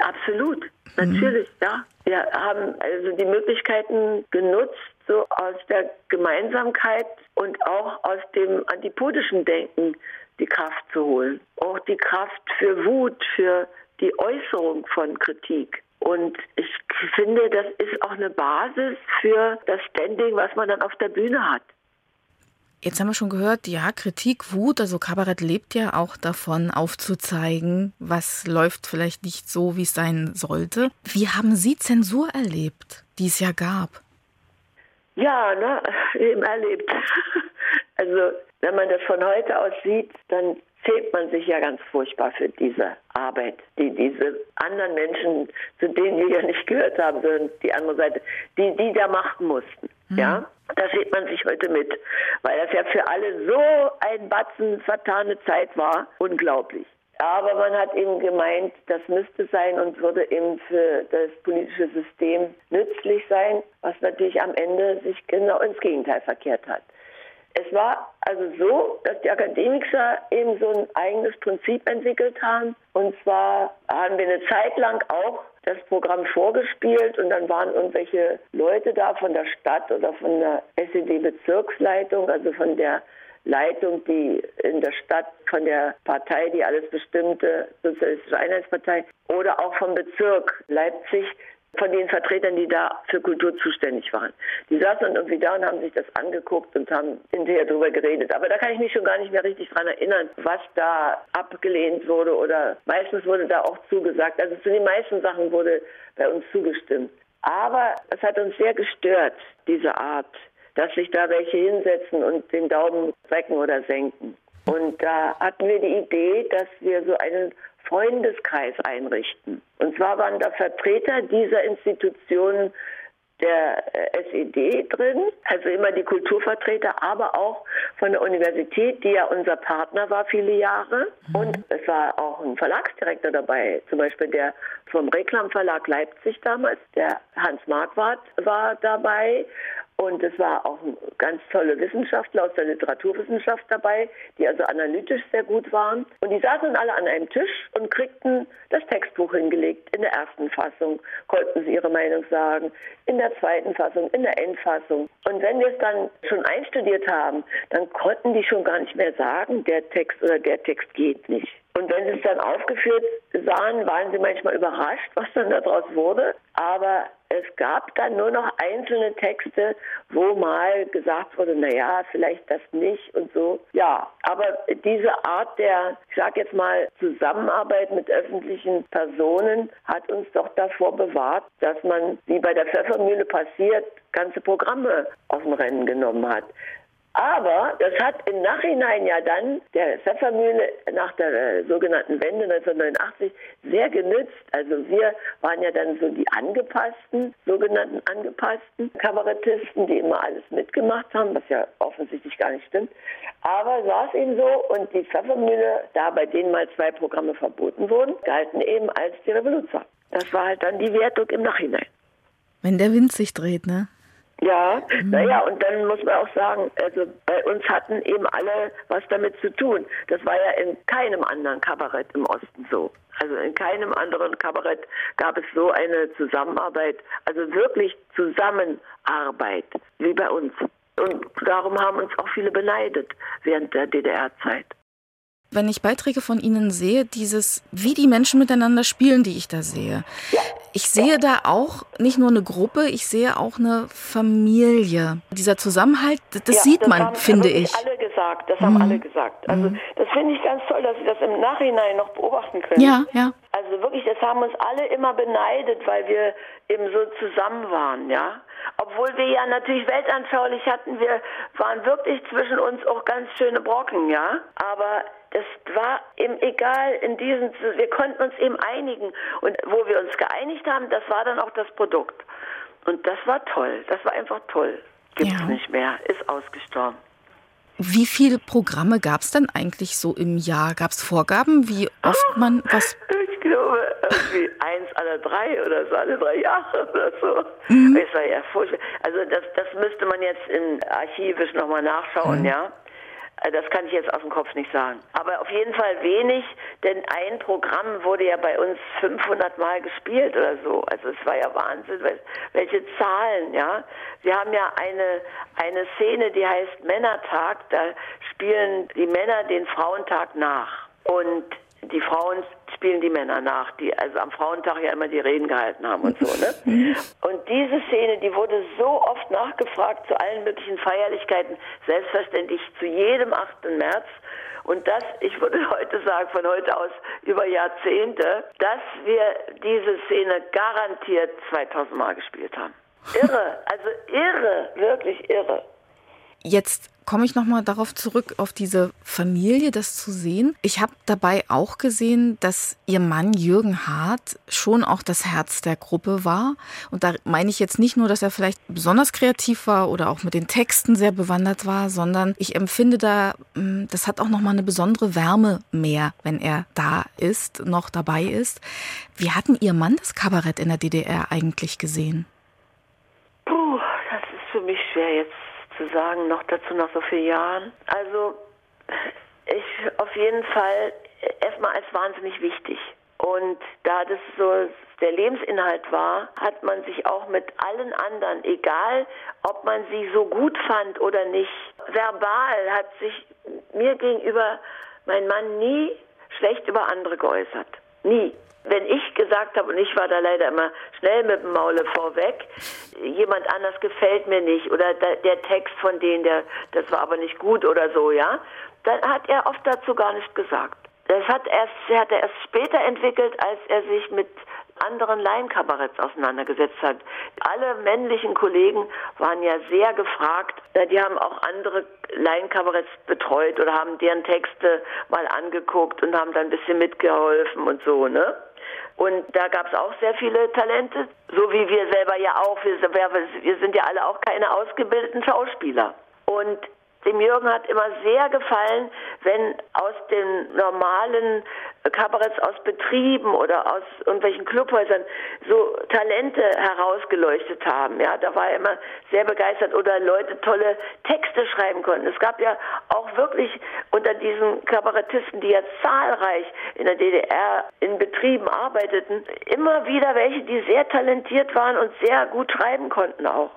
L: Absolut, natürlich, mhm. ja. Wir haben also die Möglichkeiten genutzt, so aus der Gemeinsamkeit und auch aus dem antipodischen Denken die Kraft zu holen. Auch die Kraft für Wut, für die Äußerung von Kritik. Und ich finde, das ist auch eine Basis für das Standing, was man dann auf der Bühne hat.
A: Jetzt haben wir schon gehört, ja, Kritik, Wut, also Kabarett lebt ja auch davon, aufzuzeigen, was läuft vielleicht nicht so, wie es sein sollte. Wie haben Sie Zensur erlebt, die es ja gab?
L: Ja, ne, (laughs) eben erlebt. (laughs) Also, wenn man das von heute aus sieht, dann zählt man sich ja ganz furchtbar für diese Arbeit, die diese anderen Menschen, zu denen wir ja nicht gehört haben, sondern die andere Seite, die die da machen mussten. Mhm. Ja, da sieht man sich heute mit, weil das ja für alle so ein Batzen vertane Zeit war, unglaublich. Aber man hat eben gemeint, das müsste sein und würde eben für das politische System nützlich sein, was natürlich am Ende sich genau ins Gegenteil verkehrt hat. Es war also so, dass die Akademiker eben so ein eigenes Prinzip entwickelt haben. Und zwar haben wir eine Zeit lang auch das Programm vorgespielt und dann waren irgendwelche Leute da von der Stadt oder von der SED-Bezirksleitung, also von der Leitung, die in der Stadt von der Partei, die alles bestimmte, Sozialistische Einheitspartei, oder auch vom Bezirk Leipzig, von den Vertretern, die da für Kultur zuständig waren. Die saßen irgendwie da und haben sich das angeguckt und haben hinterher drüber geredet. Aber da kann ich mich schon gar nicht mehr richtig dran erinnern, was da abgelehnt wurde oder meistens wurde da auch zugesagt. Also zu den meisten Sachen wurde bei uns zugestimmt. Aber es hat uns sehr gestört, diese Art, dass sich da welche hinsetzen und den Daumen strecken oder senken. Und da hatten wir die Idee, dass wir so einen Freundeskreis einrichten. Und zwar waren da Vertreter dieser Institutionen der äh, SED drin, also immer die Kulturvertreter, aber auch von der Universität, die ja unser Partner war viele Jahre. Mhm. Und es war auch ein Verlagsdirektor dabei, zum Beispiel der vom Reklamverlag Leipzig damals, der Hans Marquardt war dabei und es war auch ein ganz tolle Wissenschaftler aus der Literaturwissenschaft dabei, die also analytisch sehr gut waren. Und die saßen alle an einem Tisch und kriegten das Textbuch hingelegt. In der ersten Fassung konnten sie ihre Meinung sagen, in der zweiten Fassung, in der Endfassung. Und wenn wir es dann schon einstudiert haben, dann konnten die schon gar nicht mehr sagen, der Text oder der Text geht nicht. Und wenn sie es dann aufgeführt sahen, waren sie manchmal überrascht, was dann daraus wurde. Aber es gab dann nur noch einzelne Texte, wo mal gesagt wurde, na ja, vielleicht das nicht und so. Ja, aber diese Art der, ich sag jetzt mal, Zusammenarbeit mit öffentlichen Personen hat uns doch davor bewahrt, dass man, wie bei der Pfeffermühle passiert, ganze Programme aus dem Rennen genommen hat. Aber das hat im Nachhinein ja dann der Pfeffermühle nach der äh, sogenannten Wende 1989 sehr genützt. Also wir waren ja dann so die angepassten, sogenannten angepassten Kabarettisten, die immer alles mitgemacht haben, was ja offensichtlich gar nicht stimmt. Aber war es eben so und die Pfeffermühle, da bei denen mal zwei Programme verboten wurden, galten eben als die Revoluzer. Das war halt dann die Wertung im Nachhinein.
A: Wenn der Wind sich dreht, ne?
L: Ja, mhm. naja, und dann muss man auch sagen, also bei uns hatten eben alle was damit zu tun. Das war ja in keinem anderen Kabarett im Osten so. Also in keinem anderen Kabarett gab es so eine Zusammenarbeit, also wirklich Zusammenarbeit wie bei uns. Und darum haben uns auch viele beneidet während der DDR-Zeit.
A: Wenn ich Beiträge von Ihnen sehe, dieses, wie die Menschen miteinander spielen, die ich da sehe. Ja Ich sehe da auch nicht nur eine Gruppe, ich sehe auch eine Familie. Dieser Zusammenhalt, das
L: Ja,
A: sieht
L: das
A: man,
L: haben
A: finde
L: wirklich
A: ich.
L: alle gesagt, das haben
A: Mhm.
L: alle gesagt. Also
A: Mhm.
L: das finde ich ganz toll, dass Sie das im Nachhinein noch beobachten können.
A: Ja, ja.
L: Also wirklich, das haben uns alle immer beneidet, weil wir eben so zusammen waren, ja. Obwohl wir ja natürlich weltanschaulich hatten, wir waren wirklich zwischen uns auch ganz schöne Brocken, ja. Aber das war eben egal in diesen, wir konnten uns eben einigen. Und wo wir uns geeinigt haben, das war dann auch das Produkt. Und das war toll, das war einfach toll. Gibt's
A: Ja.
L: nicht mehr, ist ausgestorben.
A: Wie viele Programme gab es denn eigentlich so im Jahr? Gab es Vorgaben, wie oft man was.
L: Ich glaube, irgendwie eins alle drei oder so, alle drei Jahre oder so.
A: Mhm.
L: Es war ja furchtbar. Also das, das müsste man jetzt in archivisch nochmal nachschauen,
A: Mhm.
L: ja. Äh, Das kann ich jetzt aus dem Kopf nicht sagen. Aber auf jeden Fall wenig, denn ein Programm wurde ja bei uns 500 Mal gespielt oder so. Also es war ja Wahnsinn, wel- welche Zahlen, ja. Wir haben ja eine, eine Szene, die heißt Männertag. Da spielen die Männer den Frauentag nach. Und die Frauen spielen die Männer nach, die also am Frauentag ja immer die Reden gehalten haben und so, ne? Und diese Szene, die wurde so oft nachgefragt zu allen möglichen Feierlichkeiten, selbstverständlich zu jedem 8. März. Und das, ich würde (laughs) heute sagen, von heute aus über Jahrzehnte, dass wir diese Szene garantiert 2000 Mal gespielt haben. Irre, also irre, wirklich irre.
A: Jetzt komme ich nochmal darauf zurück, auf diese Familie, das zu sehen. Ich habe dabei auch gesehen, dass ihr Mann Jürgen Hart schon auch das Herz der Gruppe war. Und da meine ich jetzt nicht nur, dass er vielleicht besonders kreativ war oder auch mit den Texten sehr bewandert war, sondern ich empfinde da, mh, das hat auch nochmal eine besondere Wärme mehr, wenn er da ist, noch dabei ist. Wie hatten Ihr Mann das Kabarett in der DDR eigentlich gesehen?
L: Puh, das ist für mich schwer jetzt zu sagen, noch dazu nach so vielen Jahren. Also ich auf jeden Fall erstmal als wahnsinnig wichtig. Und da das so der Lebensinhalt war, hat man sich auch mit allen anderen, egal ob man sie so gut fand oder nicht, verbal hat sich mir gegenüber mein Mann nie schlecht über andere geäußert. Nie. Wenn ich gesagt habe, und ich war da leider immer schnell mit dem Maule vorweg, jemand anders gefällt mir nicht oder der, der Text von denen, der, das war aber nicht gut oder so, ja, dann hat er oft dazu gar nichts gesagt. Das hat, erst, hat er erst später entwickelt, als er sich mit anderen Laienkabaretts auseinandergesetzt hat. Alle männlichen Kollegen waren ja sehr gefragt. Die haben auch andere Laienkabaretts betreut oder haben deren Texte mal angeguckt und haben dann ein bisschen mitgeholfen und so, ne? Und da gab es auch sehr viele Talente, so wie wir selber ja auch. Wir, wir sind ja alle auch keine ausgebildeten Schauspieler. Und dem Jürgen hat immer sehr gefallen, wenn aus den normalen Kabaretts aus Betrieben oder aus irgendwelchen Clubhäusern so Talente herausgeleuchtet haben. Ja, da war er immer sehr begeistert oder Leute tolle Texte schreiben konnten. Es gab ja auch wirklich unter diesen Kabarettisten, die ja zahlreich in der DDR in Betrieben arbeiteten, immer wieder welche, die sehr talentiert waren und sehr gut schreiben konnten auch.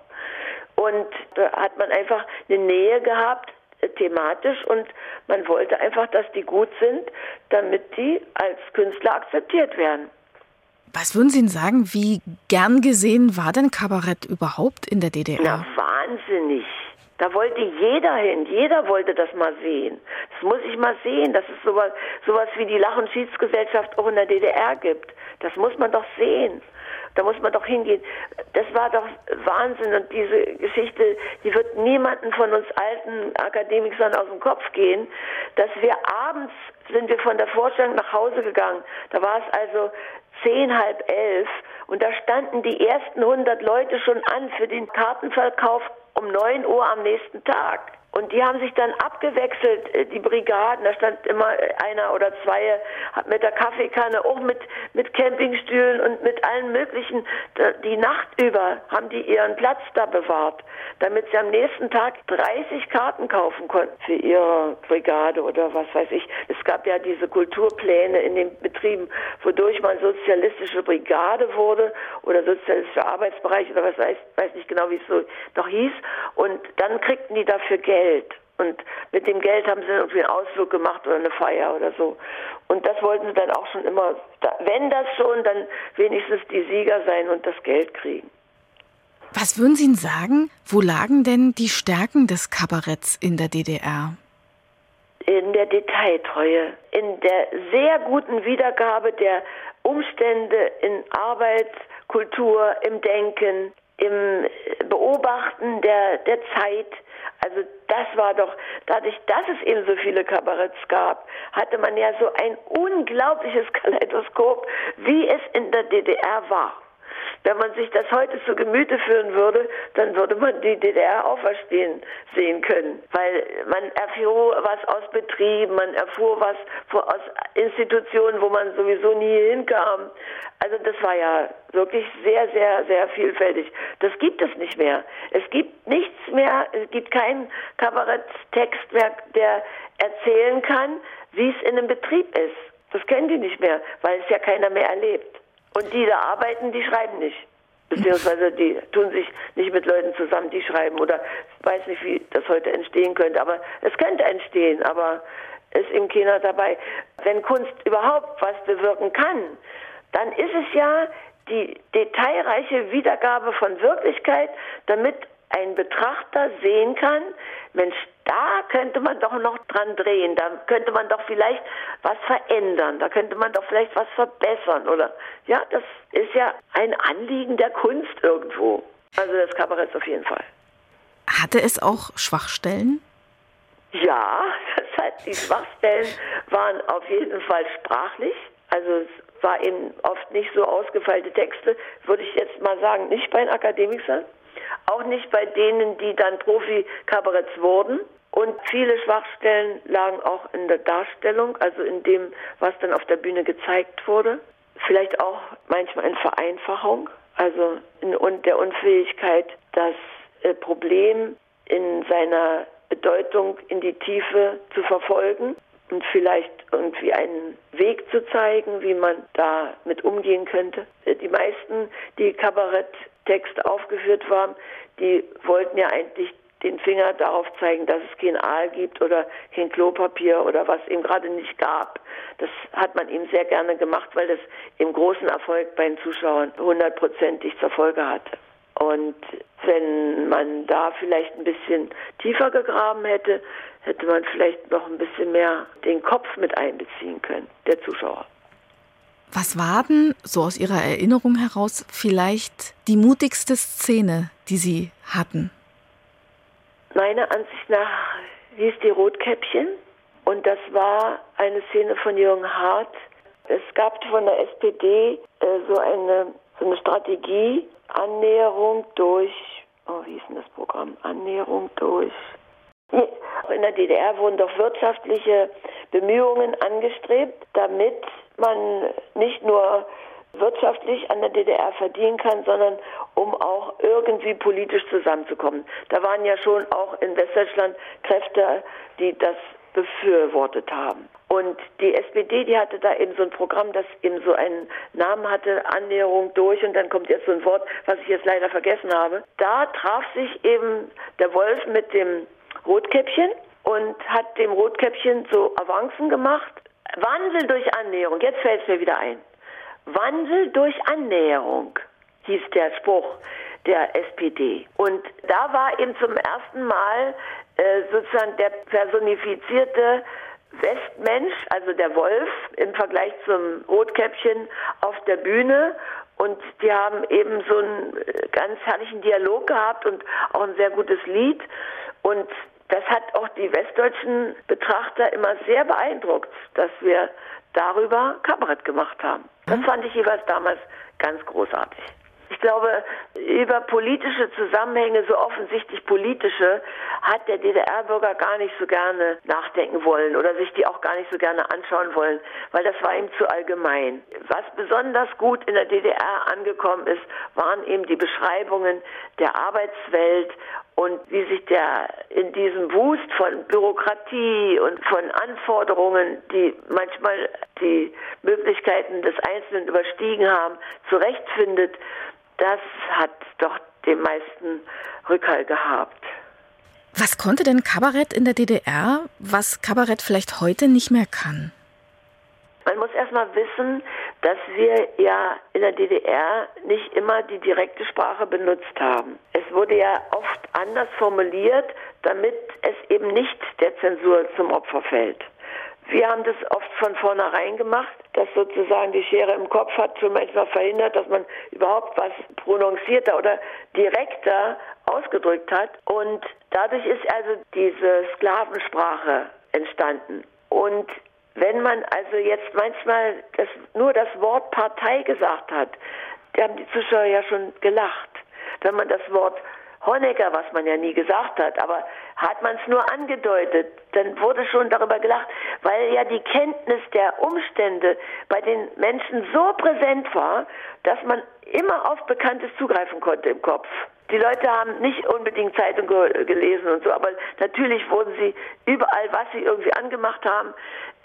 L: Und da hat man einfach eine Nähe gehabt, äh, thematisch, und man wollte einfach, dass die gut sind, damit die als Künstler akzeptiert werden.
A: Was würden Sie denn sagen, wie gern gesehen war denn Kabarett überhaupt in der DDR?
L: Na, wahnsinnig. Da wollte jeder hin, jeder wollte das mal sehen. Das muss ich mal sehen, dass es sowas, sowas wie die Lach- und Schiedsgesellschaft auch in der DDR gibt. Das muss man doch sehen. Da muss man doch hingehen. Das war doch Wahnsinn und diese Geschichte, die wird niemanden von uns alten Akademikern aus dem Kopf gehen, dass wir abends sind wir von der Vorstellung nach Hause gegangen. Da war es also zehn, halb elf und da standen die ersten 100 Leute schon an für den Kartenverkauf um 9 Uhr am nächsten Tag. Und die haben sich dann abgewechselt, äh, die Brigaden. Da stand immer einer oder zwei mit der Kaffeekanne, auch mit, mit Campingstühlen und mit allen möglichen. Die Nacht über haben die ihren Platz da bewahrt, damit sie am nächsten Tag 30 Karten kaufen konnten für ihre Brigade oder was weiß ich. Es gab ja diese Kulturpläne in den Betrieben, wodurch man sozialistische Brigade wurde oder sozialistischer Arbeitsbereich oder was weiß, weiß nicht genau, wie es so noch hieß. Und dann kriegten die dafür Geld. Und mit dem Geld haben sie irgendwie einen Ausflug gemacht oder eine Feier oder so. Und das wollten sie dann auch schon immer, wenn das schon, dann wenigstens die Sieger sein und das Geld kriegen.
A: Was würden Sie sagen? Wo lagen denn die Stärken des Kabaretts in der DDR?
L: In der Detailtreue, in der sehr guten Wiedergabe der Umstände in Arbeit, Kultur, im Denken, im Beobachten der, der Zeit. Also das war doch, dadurch, dass es eben so viele Kabaretts gab, hatte man ja so ein unglaubliches (laughs) Kaleidoskop, wie es in der DDR war. Wenn man sich das heute zu Gemüte führen würde, dann würde man die DDR auferstehen sehen können. Weil man erfuhr was aus Betrieben, man erfuhr was aus Institutionen, wo man sowieso nie hinkam. Also das war ja wirklich sehr, sehr, sehr vielfältig. Das gibt es nicht mehr. Es gibt nichts mehr, es gibt keinen Kabaretttext mehr, der erzählen kann, wie es in einem Betrieb ist. Das kennen die nicht mehr, weil es ja keiner mehr erlebt. Und die da arbeiten, die schreiben nicht. Beziehungsweise die tun sich nicht mit Leuten zusammen, die schreiben. Oder ich weiß nicht, wie das heute entstehen könnte. Aber es könnte entstehen, aber ist eben keiner dabei. Wenn Kunst überhaupt was bewirken kann, dann ist es ja die detailreiche Wiedergabe von Wirklichkeit, damit ein Betrachter sehen kann, Mensch, da könnte man doch noch dran drehen, da könnte man doch vielleicht was verändern, da könnte man doch vielleicht was verbessern oder ja, das ist ja ein Anliegen der Kunst irgendwo. Also das Kabarett auf jeden Fall.
A: Hatte es auch Schwachstellen?
L: Ja, (laughs) das heißt, die Schwachstellen waren auf jeden Fall sprachlich. Also es war eben oft nicht so ausgefeilte Texte, würde ich jetzt mal sagen, nicht bei den Akademikern auch nicht bei denen, die dann Profi-Kabaretts wurden. Und viele Schwachstellen lagen auch in der Darstellung, also in dem, was dann auf der Bühne gezeigt wurde. Vielleicht auch manchmal in Vereinfachung, also in der Unfähigkeit, das äh, Problem in seiner Bedeutung in die Tiefe zu verfolgen und vielleicht irgendwie einen Weg zu zeigen, wie man damit umgehen könnte. Äh, die meisten, die Kabarett Text aufgeführt waren, die wollten ja eigentlich den Finger darauf zeigen, dass es kein Aal gibt oder kein Klopapier oder was eben gerade nicht gab. Das hat man ihm sehr gerne gemacht, weil das im großen Erfolg bei den Zuschauern hundertprozentig zur Folge hatte. Und wenn man da vielleicht ein bisschen tiefer gegraben hätte, hätte man vielleicht noch ein bisschen mehr den Kopf mit einbeziehen können, der Zuschauer.
A: Was war denn, so aus Ihrer Erinnerung heraus, vielleicht die mutigste Szene, die Sie hatten?
L: Meiner Ansicht nach hieß die Rotkäppchen und das war eine Szene von Jürgen Hart. Es gab von der SPD äh, so, eine, so eine Strategie, Annäherung durch, oh, wie hieß denn das Programm? Annäherung durch. In der DDR wurden doch wirtschaftliche Bemühungen angestrebt, damit man nicht nur wirtschaftlich an der DDR verdienen kann, sondern um auch irgendwie politisch zusammenzukommen. Da waren ja schon auch in Westdeutschland Kräfte, die das befürwortet haben. Und die SPD, die hatte da eben so ein Programm, das eben so einen Namen hatte, Annäherung durch, und dann kommt jetzt so ein Wort, was ich jetzt leider vergessen habe. Da traf sich eben der Wolf mit dem Rotkäppchen und hat dem Rotkäppchen so Avancen gemacht Wandel durch Annäherung, jetzt fällt es mir wieder ein. Wandel durch Annäherung hieß der Spruch der SPD. Und da war eben zum ersten Mal äh, sozusagen der personifizierte Westmensch, also der Wolf im Vergleich zum Rotkäppchen auf der Bühne. Und die haben eben so einen äh, ganz herrlichen Dialog gehabt und auch ein sehr gutes Lied. Und das hat auch die westdeutschen Betrachter immer sehr beeindruckt, dass wir darüber Kabarett gemacht haben. Das fand ich jeweils damals ganz großartig. Ich glaube, über politische Zusammenhänge, so offensichtlich politische, hat der DDR-Bürger gar nicht so gerne nachdenken wollen oder sich die auch gar nicht so gerne anschauen wollen, weil das war ihm zu allgemein. Was besonders gut in der DDR angekommen ist, waren eben die Beschreibungen der Arbeitswelt und wie sich der in diesem Wust von Bürokratie und von Anforderungen, die manchmal die Möglichkeiten des Einzelnen überstiegen haben, zurechtfindet das hat doch den meisten Rückhalt gehabt.
A: Was konnte denn Kabarett in der DDR, was Kabarett vielleicht heute nicht mehr kann?
L: Man muss erstmal wissen, dass wir ja in der DDR nicht immer die direkte Sprache benutzt haben. Es wurde ja oft anders formuliert, damit es eben nicht der Zensur zum Opfer fällt. Wir haben das oft von vornherein gemacht, dass sozusagen die Schere im Kopf hat schon manchmal verhindert, dass man überhaupt was prononcierter oder direkter ausgedrückt hat. Und dadurch ist also diese Sklavensprache entstanden. Und wenn man also jetzt manchmal das, nur das Wort Partei gesagt hat, da haben die Zuschauer ja schon gelacht. Wenn man das Wort Honecker, was man ja nie gesagt hat, aber hat man es nur angedeutet, dann wurde schon darüber gelacht, weil ja die Kenntnis der Umstände bei den Menschen so präsent war, dass man immer auf Bekanntes zugreifen konnte im Kopf. Die Leute haben nicht unbedingt Zeitung ge gelesen und so, aber natürlich wurden sie überall, was sie irgendwie angemacht haben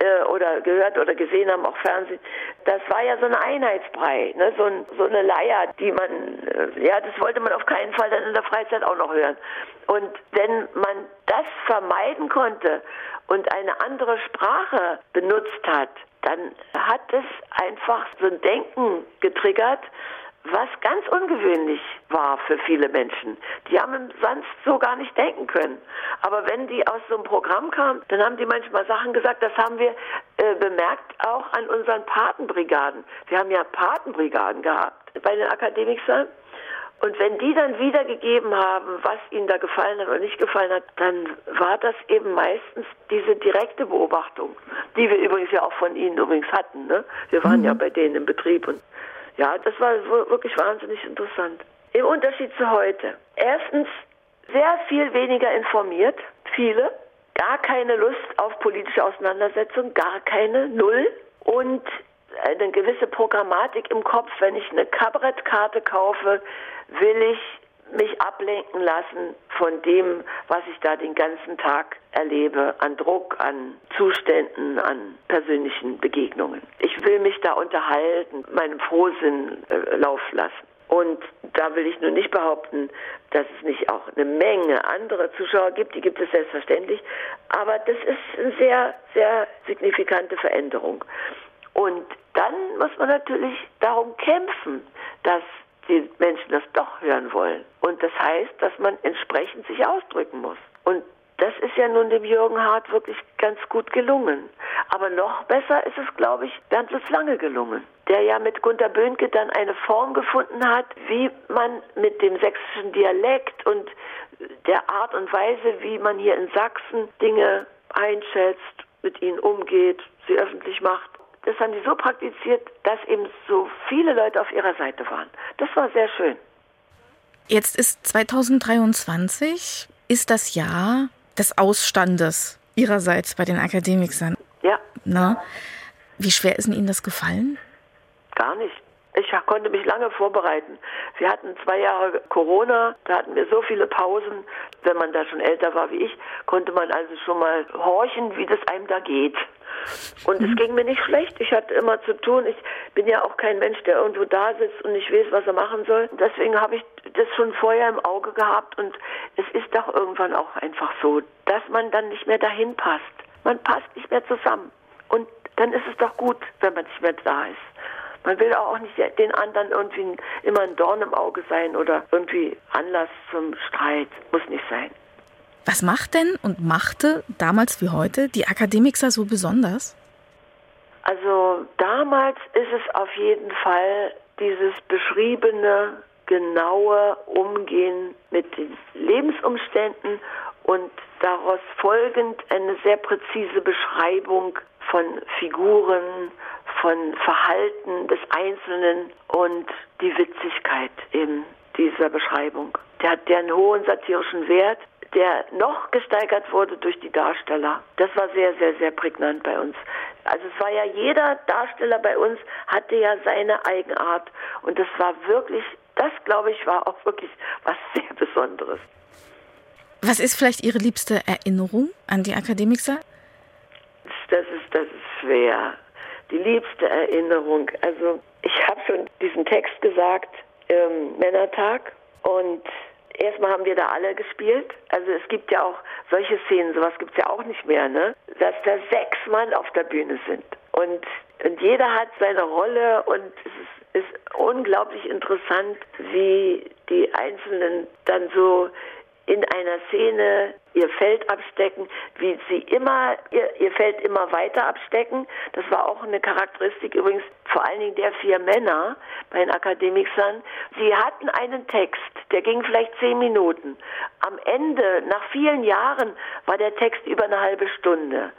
L: äh, oder gehört oder gesehen haben, auch Fernsehen. Das war ja so eine Einheitsbrei, ne? so, ein, so eine Leier, die man, äh, ja, das wollte man auf keinen Fall dann in der Freizeit auch noch hören. Und wenn man das vermeiden konnte und eine andere Sprache benutzt hat, dann hat es einfach so ein Denken getriggert, was ganz ungewöhnlich war für viele Menschen. Die haben sonst so gar nicht denken können. Aber wenn die aus so einem Programm kamen, dann haben die manchmal Sachen gesagt, das haben wir äh, bemerkt auch an unseren Patenbrigaden. Wir haben ja Patenbrigaden gehabt bei den Akademikern. Und wenn die dann wiedergegeben haben, was ihnen da gefallen hat oder nicht gefallen hat, dann war das eben meistens diese direkte Beobachtung, die wir übrigens ja auch von ihnen übrigens hatten. Ne? Wir waren mhm. ja bei denen im Betrieb und ja, das war wirklich wahnsinnig interessant. Im Unterschied zu heute. Erstens sehr viel weniger informiert, viele, gar keine Lust auf politische Auseinandersetzung, gar keine, null. Und eine gewisse Programmatik im Kopf, wenn ich eine Kabarettkarte kaufe, will ich mich ablenken lassen von dem, was ich da den ganzen Tag erlebe, an Druck, an Zuständen, an persönlichen Begegnungen. Ich will mich da unterhalten, meinem Frohsinn äh, laufen lassen. Und da will ich nun nicht behaupten, dass es nicht auch eine Menge andere Zuschauer gibt, die gibt es selbstverständlich, aber das ist eine sehr, sehr signifikante Veränderung. Und dann muss man natürlich darum kämpfen, dass die Menschen das doch hören wollen. Und das heißt, dass man entsprechend sich ausdrücken muss. Und das ist ja nun dem Jürgen Hart wirklich ganz gut gelungen. Aber noch besser ist es, glaube ich, Bernd Lutz Lange gelungen, der ja mit Gunter Böhnke dann eine Form gefunden hat, wie man mit dem sächsischen Dialekt und der Art und Weise, wie man hier in Sachsen Dinge einschätzt, mit ihnen umgeht, sie öffentlich macht, das haben die so praktiziert, dass eben so viele Leute auf ihrer Seite waren. Das war sehr schön.
A: Jetzt ist 2023, ist das Jahr des Ausstandes Ihrerseits bei den Akademikern.
L: Ja.
A: Na, wie schwer ist Ihnen das gefallen?
L: Gar nicht. Ich konnte mich lange vorbereiten. Wir hatten zwei Jahre Corona, da hatten wir so viele Pausen. Wenn man da schon älter war wie ich, konnte man also schon mal horchen, wie das einem da geht. Und es ging mir nicht schlecht. Ich hatte immer zu tun. Ich bin ja auch kein Mensch, der irgendwo da sitzt und nicht weiß, was er machen soll. Deswegen habe ich das schon vorher im Auge gehabt. Und es ist doch irgendwann auch einfach so, dass man dann nicht mehr dahin passt. Man passt nicht mehr zusammen. Und dann ist es doch gut, wenn man nicht mehr da ist. Man will auch nicht den anderen irgendwie immer ein Dorn im Auge sein oder irgendwie Anlass zum Streit. Muss nicht sein.
A: Was macht denn und machte damals wie heute die Akademiker so besonders?
L: Also damals ist es auf jeden Fall dieses beschriebene, genaue Umgehen mit den Lebensumständen und daraus folgend eine sehr präzise Beschreibung von Figuren, von Verhalten des Einzelnen und die Witzigkeit in dieser Beschreibung. Der hat einen hohen satirischen Wert, der noch gesteigert wurde durch die Darsteller. Das war sehr, sehr, sehr prägnant bei uns. Also es war ja jeder Darsteller bei uns hatte ja seine Eigenart und das war wirklich, das glaube ich, war auch wirklich was (laughs) sehr Besonderes.
A: Was ist vielleicht Ihre liebste Erinnerung an die Akademiker?
L: Das ist, das ist schwer. Die liebste Erinnerung. Also ich habe schon diesen Text gesagt, ähm, Männertag und erstmal haben wir da alle gespielt. Also es gibt ja auch solche Szenen, sowas gibt es ja auch nicht mehr, ne? Dass da sechs Mann auf der Bühne sind. Und, und jeder hat seine Rolle und es ist, ist unglaublich interessant, wie die Einzelnen dann so in einer Szene ihr Feld abstecken, wie sie immer ihr, ihr Feld immer weiter abstecken. Das war auch eine Charakteristik übrigens vor allen Dingen der vier Männer bei den Akademikern. Sie hatten einen Text, der ging vielleicht zehn Minuten. Am Ende, nach vielen Jahren, war der Text über eine halbe Stunde.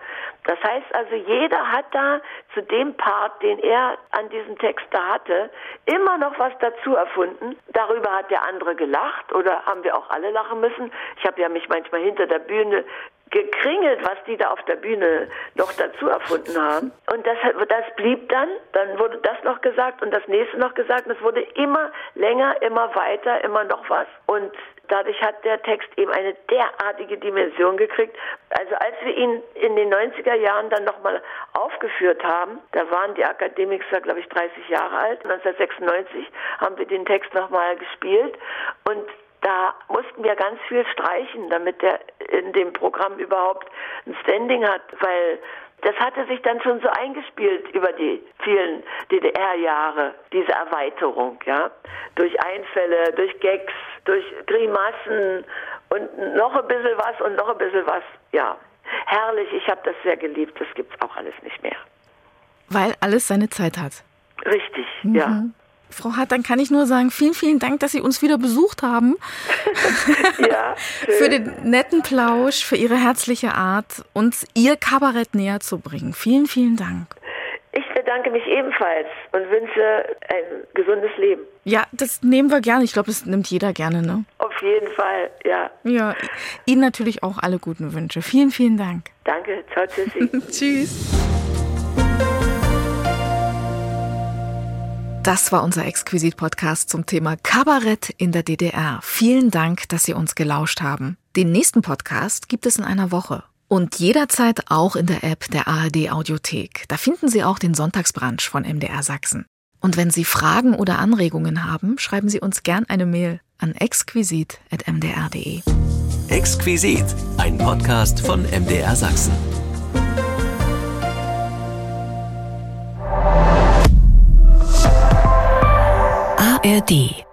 L: Das heißt also, jeder hat da zu dem Part, den er an diesem Text da hatte, immer noch was dazu erfunden. Darüber hat der andere gelacht oder haben wir auch alle lachen müssen. Ich habe ja mich manchmal hinter der Bühne gekringelt, was die da auf der Bühne noch dazu erfunden haben. Und das, das blieb dann, dann wurde das noch gesagt und das nächste noch gesagt. Und es wurde immer länger, immer weiter, immer noch was. Und dadurch hat der Text eben eine derartige Dimension gekriegt. Also als wir ihn in den 90er Jahren dann nochmal aufgeführt haben, da waren die Akademiker, glaube ich, 30 Jahre alt. 1996 haben wir den Text nochmal gespielt und da mussten wir ganz viel streichen, damit der in dem Programm überhaupt ein Standing hat, weil das hatte sich dann schon so eingespielt über die vielen DDR-Jahre, diese Erweiterung, ja. Durch Einfälle, durch Gags, durch Grimassen und noch ein bisschen was und noch ein bisschen was, ja. Herrlich, ich habe das sehr geliebt, das gibt's auch alles nicht mehr.
A: Weil alles seine Zeit hat.
L: Richtig, mhm. ja.
A: Frau Hart, dann kann ich nur sagen, vielen, vielen Dank, dass Sie uns wieder besucht haben. (laughs)
L: ja. (laughs)
A: Für den netten Plausch, für Ihre herzliche Art, uns Ihr Kabarett näher zu bringen. Vielen, vielen Dank.
L: Ich bedanke mich ebenfalls und wünsche ein gesundes Leben.
A: Ja, das nehmen wir gerne. Ich glaube, das nimmt jeder gerne, ne?
L: Auf jeden Fall, ja.
A: Ja, Ihnen natürlich auch alle guten Wünsche. Vielen, vielen Dank.
L: Danke, ciao, tschüssi. (laughs)
A: Tschüss. Das war unser Exquisit-Podcast zum Thema Kabarett in der DDR. Vielen Dank, dass Sie uns gelauscht haben. Den nächsten Podcast gibt es in einer Woche. Und jederzeit auch in der App der ARD Audiothek. Da finden Sie auch den Sonntagsbrunch von MDR Sachsen. Und wenn Sie Fragen oder Anregungen haben, schreiben Sie uns gern eine Mail an exquisit.mdr.de.
B: Exquisit, ein Podcast von MDR Sachsen. ARD